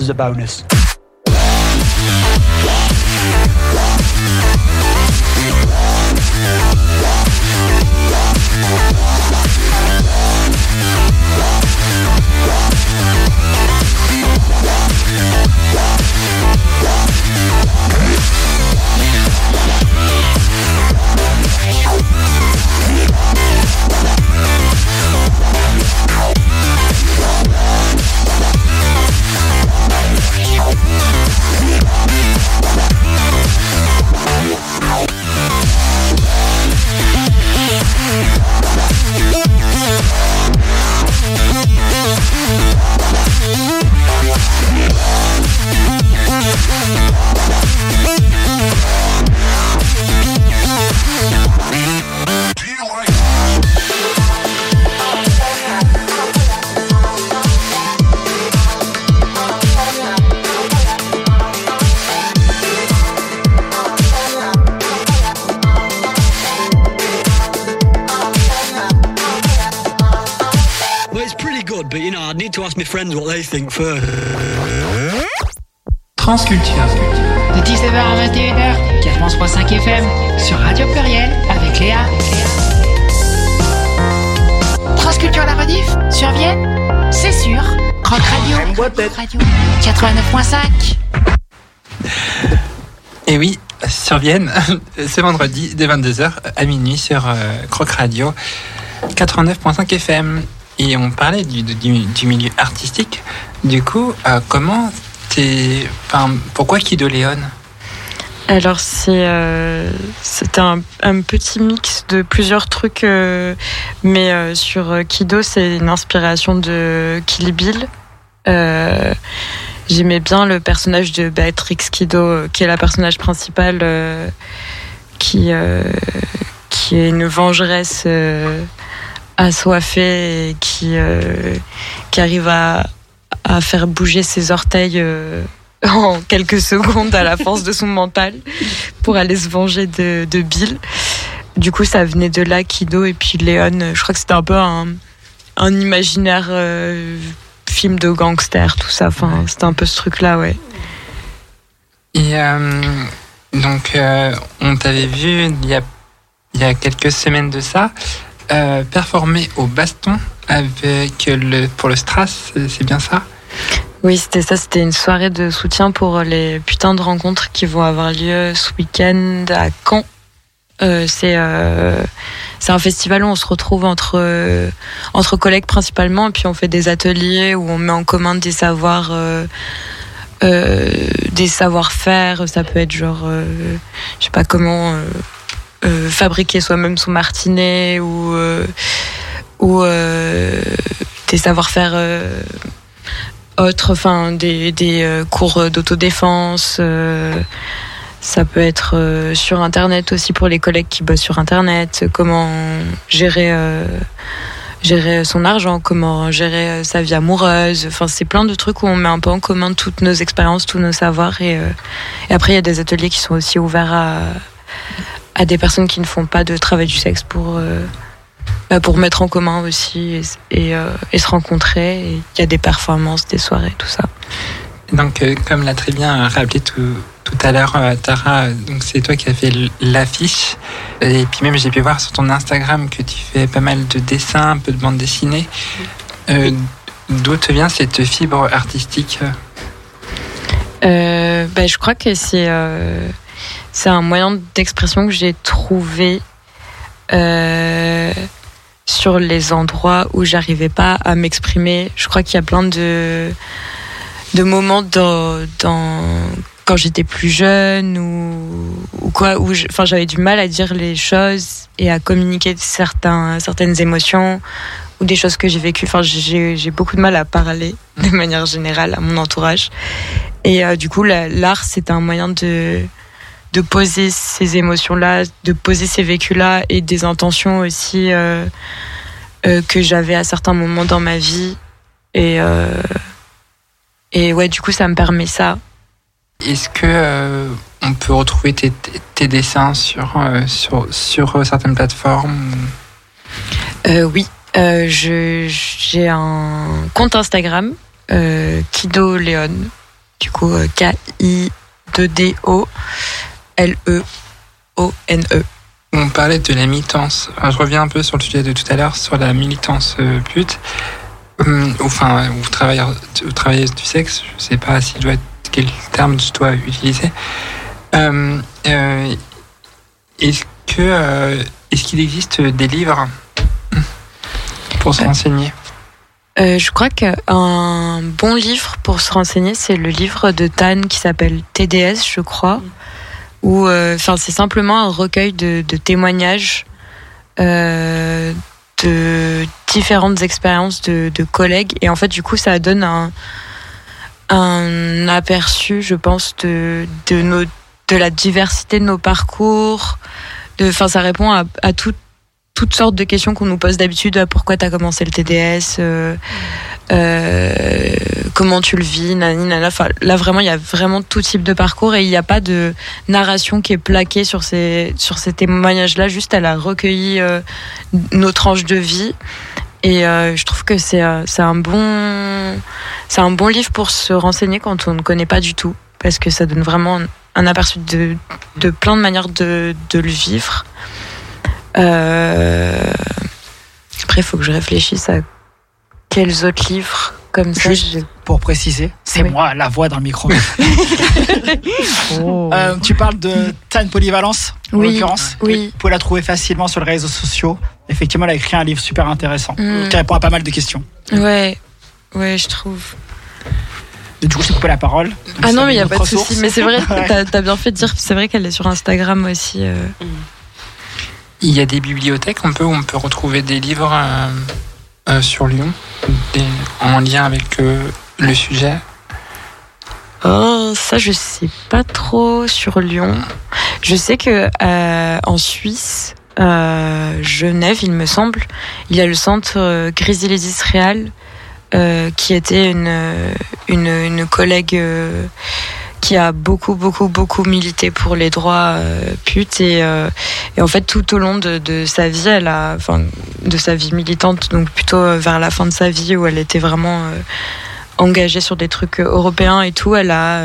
Speaker 12: Is a bonus.
Speaker 13: But you know, I'd need to ask my friends what they think first.
Speaker 8: Transculture.
Speaker 9: De 19h à 21h, 4.5 FM, sur Radio Pluriel, avec Léa. Transculture la rediff, sur Vienne, c'est sûr. Croc Radio, Croc Radio, 89.5.
Speaker 1: Et oui, sur Vienne, ce vendredi dès 22h à minuit sur euh, Croc Radio 89.5 FM. Et on parlait du, du, milieu artistique. Du coup, euh, comment t'es. Enfin, pourquoi
Speaker 6: Alors c'est euh, un, petit mix de plusieurs trucs, euh, mais euh, sur Kido c'est une inspiration de Kill Bill. Euh, J'aimais bien le personnage de Béatrix Kido, qui est la personnage principale, qui qui est une vengeresse assoiffée et qui euh, qui arrive à à faire bouger ses orteils. euh, en quelques secondes à la force de son mental pour aller se venger de, de Bill. Du coup, ça venait de là, Kido et puis Léon. Je crois que c'était un peu un, un imaginaire euh, film de gangster, tout ça. Enfin, c'était un peu ce truc-là, ouais.
Speaker 1: Et euh, donc, euh, on t'avait vu il y, a, il y a quelques semaines de ça euh, performer au baston avec le, pour le Stras, c'est bien ça?
Speaker 6: Oui, c'était ça. C'était une soirée de soutien pour les putains de rencontres qui vont avoir lieu ce week-end à Caen. Euh, c'est euh, c'est un festival où on se retrouve entre entre collègues principalement et puis on fait des ateliers où on met en commun des savoirs euh, des savoir-faire ça peut être genre je sais pas comment fabriquer soi-même son martinet ou euh, ou euh, des savoir-faire euh, autres enfin des des euh, cours d'autodéfense euh, ça peut être euh, sur Internet aussi pour les collègues qui bossent sur Internet. Comment gérer, euh, gérer son argent, comment gérer euh, sa vie amoureuse. Enfin, c'est plein de trucs où on met un peu en commun toutes nos expériences, tous nos savoirs. Et, euh, et après, il y a des ateliers qui sont aussi ouverts à, à des personnes qui ne font pas de travail du sexe pour, euh, bah, pour mettre en commun aussi et, et, euh, et se rencontrer. Il y a des performances, des soirées, tout ça.
Speaker 1: Donc, euh, comme l'a très bien rappelé tout, tout à l'heure Tara, donc c'est toi qui as fait l'affiche. Et puis même, j'ai pu voir sur ton Instagram que tu fais pas mal de dessins, un peu de bande dessinée. Euh, D'où te vient cette fibre artistique?
Speaker 6: Euh, bah, je crois que c'est euh, c'est un moyen d'expression que j'ai trouvé euh, sur les endroits où j'arrivais pas à m'exprimer. Je crois qu'il y a plein de de moments dans, quand j'étais plus jeune ou, ou quoi où j'avais du mal à dire les choses et à communiquer certains certaines émotions ou des choses que j'ai vécues. Enfin, j'ai beaucoup de mal à parler de manière générale à mon entourage. Et euh, du coup, la- l'art, c'est un moyen de, de poser ces émotions-là, de poser ces vécus-là et des intentions aussi euh, euh, que j'avais à certains moments dans ma vie. Et, euh, et ouais, du coup, ça me permet ça.
Speaker 1: Est-ce que euh, on peut retrouver tes, tes- dessins sur, sur, sur certaines plateformes
Speaker 6: oui, j'ai un compte Instagram, Kido Léon, du coup euh, K-I-2-D-O-L-E-O-N-E.
Speaker 1: On parlait de la militance. Je reviens un peu sur le sujet de tout à l'heure, sur la militance euh, pute, Hum, enfin, ou travailleur, ou travailleuse du sexe. Je sais pas si doit être, quel terme je dois utiliser. Euh, euh, est-ce que, euh, est-ce qu'il existe des livres pour se renseigner?
Speaker 6: Euh, je crois qu'un bon livre pour se renseigner, c'est le livre de Tan qui s'appelle TDS, je crois. Où, euh, enfin, c'est simplement un recueil de, témoignages euh, de différentes expériences de, collègues. Et en fait, du coup, ça donne un, un aperçu, je pense, de, de, la diversité de nos parcours. Enfin, ça répond à, à tout- toutes sortes de questions qu'on nous pose d'habitude. Ah, Pourquoi tu as commencé le TDS euh, euh, Comment tu le vis nani, nana. Enfin, Là, vraiment, il y a vraiment tout type de parcours et il n'y a pas de narration qui est plaquée sur ces, sur ces témoignages-là. Juste, elle a recueilli euh, nos tranches de vie. Et euh, je trouve que c'est euh, un bon un bon livre pour se renseigner quand on ne connaît pas du tout parce que ça donne vraiment un aperçu de, de plein de manières de, de le vivre. Euh, Après, il faut que je réfléchisse à quels autres livres comme ça.
Speaker 10: Juste pour préciser, c'est
Speaker 6: Oui.
Speaker 10: moi la voix dans le micro. Euh, tu parles de Tan Polyvalence, en
Speaker 6: Oui,
Speaker 10: l'occurrence.
Speaker 6: oui.
Speaker 10: Vous pouvez la trouver facilement sur les réseaux sociaux. Effectivement, elle a écrit un livre super intéressant
Speaker 6: Mm.
Speaker 10: qui répond à pas mal de questions.
Speaker 6: Ouais, ouais, je trouve.
Speaker 10: Et du coup, je coupé la parole.
Speaker 6: Ah non, mais il n'y a pas de souci. Mais c'est vrai,
Speaker 10: Ouais.
Speaker 6: t'as as bien fait de dire. C'est vrai qu'elle est sur Instagram aussi. euh.
Speaker 1: Il y a des bibliothèques où on peut retrouver des livres euh, euh, sur Lyon, en lien avec euh, le sujet.
Speaker 6: Oh, ça, je sais pas trop sur Lyon. Je sais que en Suisse, Genève, il me semble, il y a le centre euh, Real, euh, qui était une, une, collègue qui a beaucoup, beaucoup, beaucoup milité pour les droits euh, putes. Et, euh, et en fait, tout au long de, sa vie, elle a, enfin, de sa vie militante, donc plutôt euh, vers la fin de sa vie, où elle était vraiment engagée sur des trucs européens et tout, elle a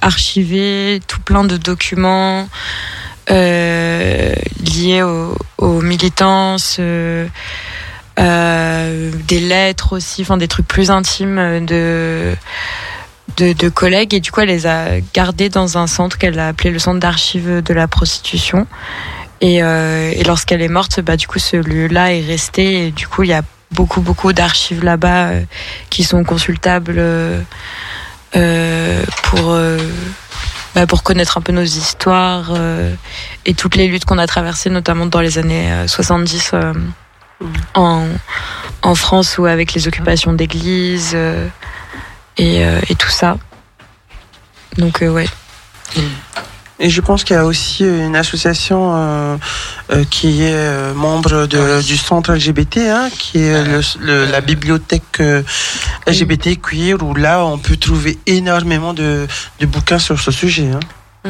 Speaker 6: archivé tout plein de documents liés aux, aux militances, des lettres aussi, enfin des trucs plus intimes de, de, de collègues. Et du coup, elle les a gardés dans un centre qu'elle a appelé le centre d'archives de la prostitution. Et, euh, et lorsqu'elle est morte, bah, du coup, ce lieu-là est resté. Et du coup, il y a beaucoup, beaucoup d'archives là-bas euh, qui sont consultables euh, pour, euh, bah, pour connaître un peu nos histoires euh, et toutes les luttes qu'on a traversées, notamment dans les années euh, 70 euh, en, en France ou avec les occupations d'églises euh, et, euh, et tout ça. Donc, euh, ouais.
Speaker 3: Et je pense qu'il y a aussi une association euh, euh, qui est euh, membre de, du centre LGBT, hein, qui est le- le- la bibliothèque euh, LGBT queer, où là on peut trouver énormément de, de bouquins sur ce sujet. hein.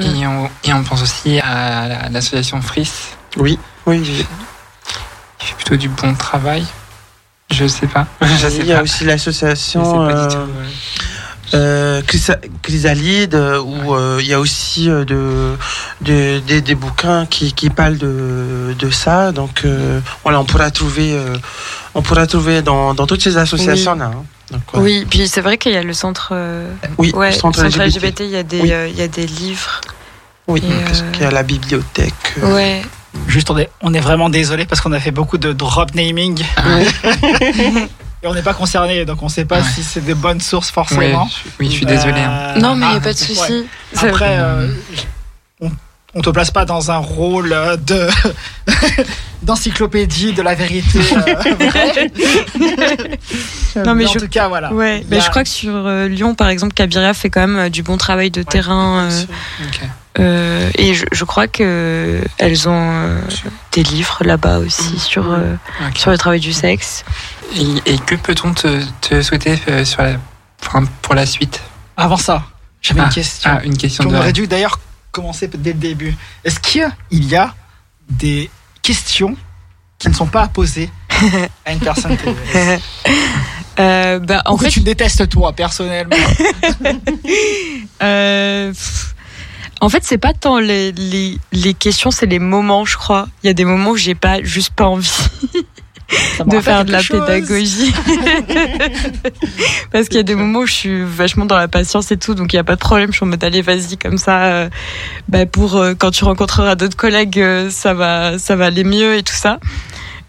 Speaker 1: Et, on, et on pense aussi à la- l'association Fris,
Speaker 3: Oui, oui. oui.
Speaker 1: qui fait plutôt du bon travail. Je sais pas. Je sais
Speaker 3: Il y a
Speaker 1: pas.
Speaker 3: aussi l'association euh, Chrysalide, euh, où euh, il y a aussi euh, de, de- des- des bouquins qui, qui parlent de, de ça. Donc euh, voilà, on pourra trouver, euh, on pourra trouver dans, dans toutes ces associations-là. hein. Donc, voilà.
Speaker 6: Oui, puis c'est vrai qu'il y a le centre, euh,
Speaker 3: Oui,
Speaker 6: ouais,
Speaker 3: le centre LGBT.
Speaker 6: LGBT, il y a des,
Speaker 3: Oui.
Speaker 6: euh, il y a des livres.
Speaker 3: Oui,
Speaker 6: Et,
Speaker 3: parce
Speaker 6: euh,
Speaker 3: qu'il y a la bibliothèque. euh,
Speaker 6: Ouais.
Speaker 10: Juste, on est, on est vraiment désolé parce qu'on a fait beaucoup de drop naming. Et on n'est pas concerné, donc on ne sait pas
Speaker 1: Ouais.
Speaker 10: si c'est des bonnes sources
Speaker 1: Ouais,
Speaker 10: forcément.
Speaker 1: je- oui, je suis désolé. hein.
Speaker 10: Euh,
Speaker 6: Non, mais il n'y a
Speaker 10: ah,
Speaker 6: pas de
Speaker 10: ouais.
Speaker 6: souci. C'est-
Speaker 10: Après, euh, on, on te place pas dans un rôle de d'encyclopédie de la vérité. euh.
Speaker 6: Non, mais
Speaker 10: en
Speaker 6: je-
Speaker 10: tout cas, voilà.
Speaker 6: Ouais, mais
Speaker 10: a-
Speaker 6: je crois que sur euh, Lyon, par exemple, Kabiria fait quand même euh, du bon travail de terrain. euh,
Speaker 1: Ok.
Speaker 6: Euh, et je, je crois que elles ont euh, des livres là-bas aussi sur, euh,
Speaker 1: Ok.
Speaker 6: sur le travail du sexe.
Speaker 1: Et, et que peut-on te, te souhaiter euh, sur la, enfin, pour la suite?
Speaker 10: Avant ça, j'avais
Speaker 1: Ah,
Speaker 10: une question.
Speaker 1: Ah, une question de.
Speaker 10: aurait dû d'ailleurs commencer dès le début. Est-ce qu'il y a des questions qui ne sont pas à poser à une personne
Speaker 6: Euh, bah, en
Speaker 10: Ou que
Speaker 6: fait,
Speaker 10: tu détestes toi personnellement?
Speaker 6: Euh, en fait, c'est pas tant les, les, les questions, c'est les moments, je crois. Il y a des moments où j'ai pas juste pas envie de faire de la
Speaker 10: chose.
Speaker 6: pédagogie. Parce qu'il y a des moments où je suis vachement dans la patience et tout, donc il y a pas de problème. Je suis en mode allez, vas-y, comme ça. euh, bah, pour euh, quand tu rencontreras d'autres collègues, euh, ça va, ça va aller mieux et tout ça.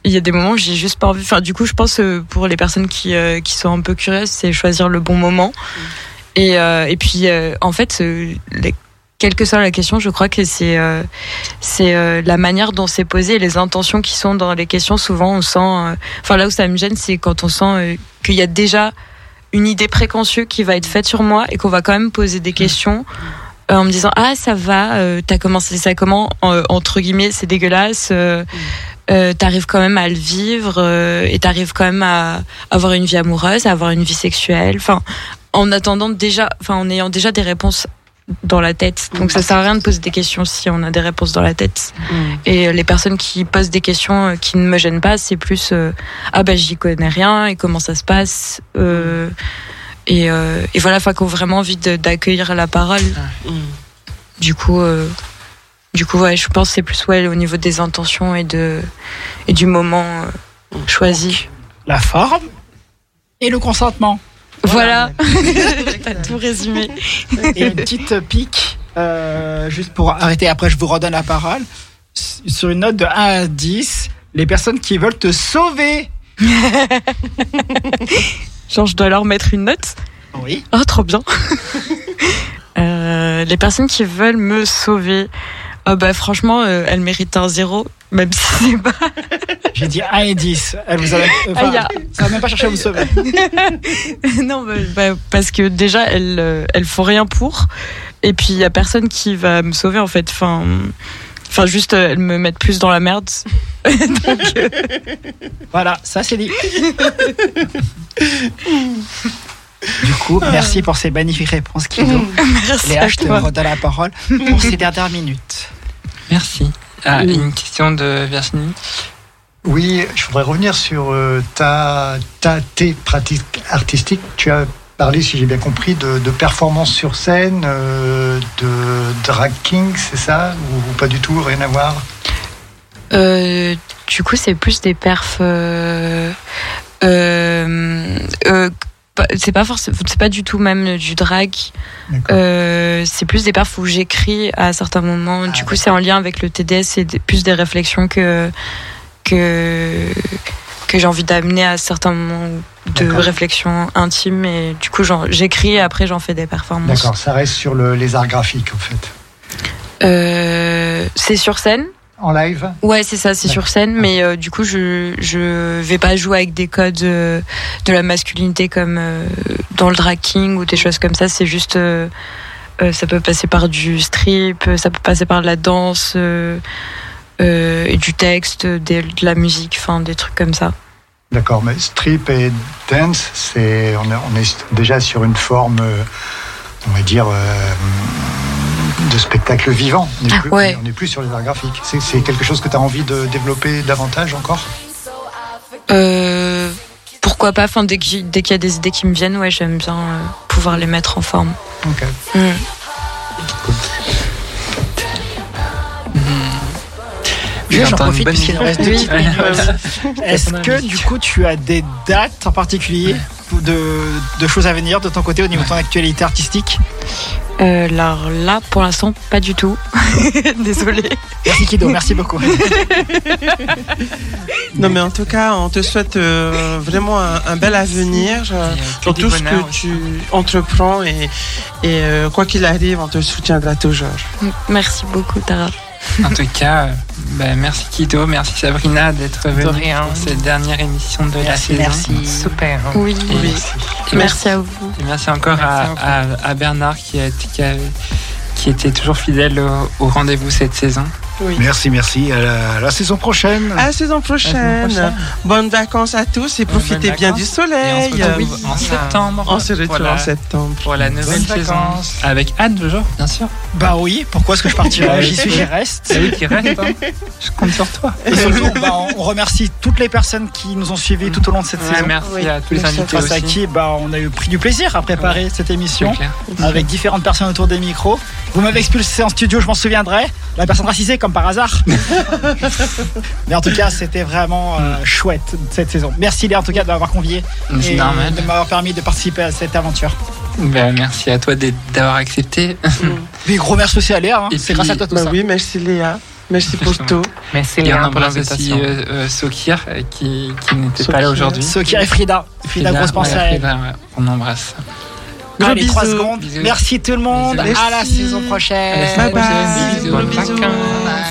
Speaker 6: Il y a des moments où j'ai juste pas envie. Enfin, du coup, je pense pour les personnes qui, qui sont un peu curieuses, c'est choisir le bon moment. Et, euh, et puis, en fait, les- quelle que soit la question, je crois que c'est euh, euh, la manière dont c'est posé, les intentions qui sont dans les questions. Souvent, on sent. euh, Enfin, là où ça me gêne, c'est quand on sent qu'il y a déjà une idée préconçue qui va être faite sur moi et qu'on va quand même poser des questions. en me disant ah ça va t'as commencé ça comment entre guillemets c'est dégueulasse t'arrives quand même à le vivre et t'arrives quand même à avoir une vie amoureuse à avoir une vie sexuelle en attendant déjà en ayant déjà des réponses dans la tête. Donc ça sert à rien de poser des questions si on a des réponses dans la tête. Et euh, les personnes qui posent des questions euh, qui ne me gênent pas c'est plus euh, ah bah j'y connais rien et comment ça se passe euh, et, euh, et voilà enfin qu'on a vraiment envie d'accueillir la parole. Du coup euh, du coup ouais je pense que c'est plus ouais au niveau des intentions et de et du moment euh, choisi.
Speaker 10: La forme et le consentement
Speaker 6: voilà. T'as tout résumé.
Speaker 10: Et une petite pique euh, juste pour arrêter après je vous redonne la parole. Sur une note de 1 à 10 les personnes qui veulent te sauver.
Speaker 6: Genre je dois leur mettre une note.
Speaker 10: Oui.
Speaker 6: Oh trop bien. Euh, les personnes qui veulent me sauver oh, bah franchement euh, elles méritent un zéro même si c'est pas.
Speaker 10: J'ai dit 1 et 10 elle vous a enfin,
Speaker 6: Ah, a-
Speaker 10: ça va même pas chercher à vous sauver.
Speaker 6: Non, bah, bah, parce que déjà, elles, euh, elles font rien pour. Et puis, il y a personne qui va me sauver, en fait. Enfin, enfin juste, euh, elles me mettent plus dans la merde. Donc, euh,
Speaker 10: voilà ça c'est dit. Du coup merci pour ces magnifiques réponses Kido
Speaker 6: Merci
Speaker 10: Léa
Speaker 6: à
Speaker 10: je te redonne la parole pour ces dernières minutes
Speaker 1: Merci. Ah, Une question de Virginie.
Speaker 4: Oui, je voudrais revenir sur euh, ta, ta, tes pratiques artistiques. Tu as parlé, si j'ai bien compris, de, de performances sur scène, euh, de drag king, c'est ça ou, ou pas du tout, rien à voir?
Speaker 6: Euh, du coup, c'est plus des perfs. C'est pas forcément, c'est pas du tout même du drag. Euh, c'est plus des perfs où j'écris à certains moments. du coup, c'est en lien avec le TDS. C'est plus des réflexions que que que j'ai envie d'amener à certains moments de réflexion intime. Et du coup, j'écris et après j'en fais des performances.
Speaker 4: D'accord, ça reste sur le- les arts graphiques en fait.
Speaker 6: Euh, c'est sur scène.
Speaker 4: En live
Speaker 6: Ouais, c'est ça, c'est sur scène, mais euh, du coup, je je vais pas jouer avec des codes euh, de la masculinité comme euh, dans le drag king ou des choses comme ça. C'est juste, ça peut passer par du strip, ça peut passer par de la danse et du texte, des- de la musique, enfin des trucs comme ça.
Speaker 4: D'accord, mais strip et dance, c'est on, est, on est déjà sur une forme, on va dire, de spectacle vivant. On n'est
Speaker 6: Ah,
Speaker 4: plus,
Speaker 6: ouais.
Speaker 4: sur les arts graphiques. C'est quelque chose que tu as envie de développer davantage encore?
Speaker 6: Euh, pourquoi pas Enfin, dès qu'il y a des idées qui me viennent, ouais, j'aime bien euh, pouvoir les mettre en forme.
Speaker 4: Ok.
Speaker 6: Mm.
Speaker 10: J'en profite puisqu'il reste deux petites minutes. Est-ce que du coup tu as des dates en particulier de, de choses à venir de ton côté au niveau de ton actualité artistique?
Speaker 6: Euh, alors là, pour l'instant, pas du tout. Désolée.
Speaker 10: Merci Kido, merci beaucoup.
Speaker 3: Non, mais en tout cas, on te souhaite euh, vraiment un, un bel avenir euh, dans tout ce que tu entreprends et, et euh, quoi qu'il arrive, on te soutiendra toujours.
Speaker 6: Merci beaucoup, Tara.
Speaker 1: En tout cas, bah, merci Kido, merci Sabrina d'être venue pour cette dernière émission de la saison.
Speaker 10: merci.
Speaker 5: Super.
Speaker 6: Oui,
Speaker 1: Et-
Speaker 6: oui.
Speaker 1: et
Speaker 6: Merci à vous.
Speaker 1: Et merci encore à,
Speaker 5: Merci
Speaker 1: à- à Bernard qui, a, qui, a- qui était toujours fidèle au, au rendez-vous cette saison.
Speaker 4: Merci, merci. À la, à la saison prochaine.
Speaker 3: À la saison prochaine.
Speaker 1: prochaine.
Speaker 3: Bonnes vacances à tous et profitez bien du soleil.
Speaker 1: Et on se retrouve en septembre.
Speaker 3: On se retrouve
Speaker 1: pour la-
Speaker 3: en septembre.
Speaker 1: Pour la nouvelle
Speaker 2: Bonnes
Speaker 1: saison.
Speaker 2: vacances.
Speaker 1: Avec Anne, toujours, bien sûr.
Speaker 2: Bah oui, pourquoi est-ce que je partirais
Speaker 1: Bah
Speaker 2: J'y
Speaker 1: oui.
Speaker 2: suis, j'y reste.
Speaker 1: C'est lui qui reste. hein. Je compte sur toi.
Speaker 2: Et surtout, bah, on remercie toutes les personnes qui nous ont suivis tout au long de cette
Speaker 1: Ouais,
Speaker 2: saison.
Speaker 1: merci à tous les
Speaker 2: Merci
Speaker 1: invités
Speaker 2: Grâce à qui bah, on a eu pris du plaisir à préparer cette émission avec différentes personnes autour des micros. Vous m'avez expulsé en studio, je m'en souviendrai. La personne racisée, comme par hasard. Mais en tout cas, c'était vraiment euh, chouette cette saison. Merci Léa en tout cas de m'avoir convié
Speaker 1: C'est
Speaker 2: et
Speaker 1: normal.
Speaker 2: de m'avoir permis de participer à cette aventure.
Speaker 1: Ben, merci à toi d'avoir accepté.
Speaker 2: Mais gros merci aussi à Léa, hein. C'est grâce à toi tout
Speaker 3: Bah
Speaker 2: ça.
Speaker 3: oui, merci Léa. Merci pour tout.
Speaker 5: Merci
Speaker 1: Et on
Speaker 5: Léa pour
Speaker 1: embrasse aussi
Speaker 5: l'invitation.
Speaker 1: euh, euh, Sokir euh, qui, qui n'était pas là aujourd'hui.
Speaker 2: Sokir et Frida. Frida, grosse pensée
Speaker 1: ouais,
Speaker 2: à elle.
Speaker 1: Frida, ouais, on embrasse.
Speaker 3: Gros
Speaker 2: Allez, 3
Speaker 3: bisous.
Speaker 2: secondes.
Speaker 1: Bisous.
Speaker 2: Merci tout le monde.
Speaker 1: Bisous.
Speaker 2: À la saison prochaine.
Speaker 1: À la semaine
Speaker 3: Bye bye.
Speaker 1: prochaine. Bisous.
Speaker 3: Gros
Speaker 1: Bonnes
Speaker 3: bisous.
Speaker 1: vacances.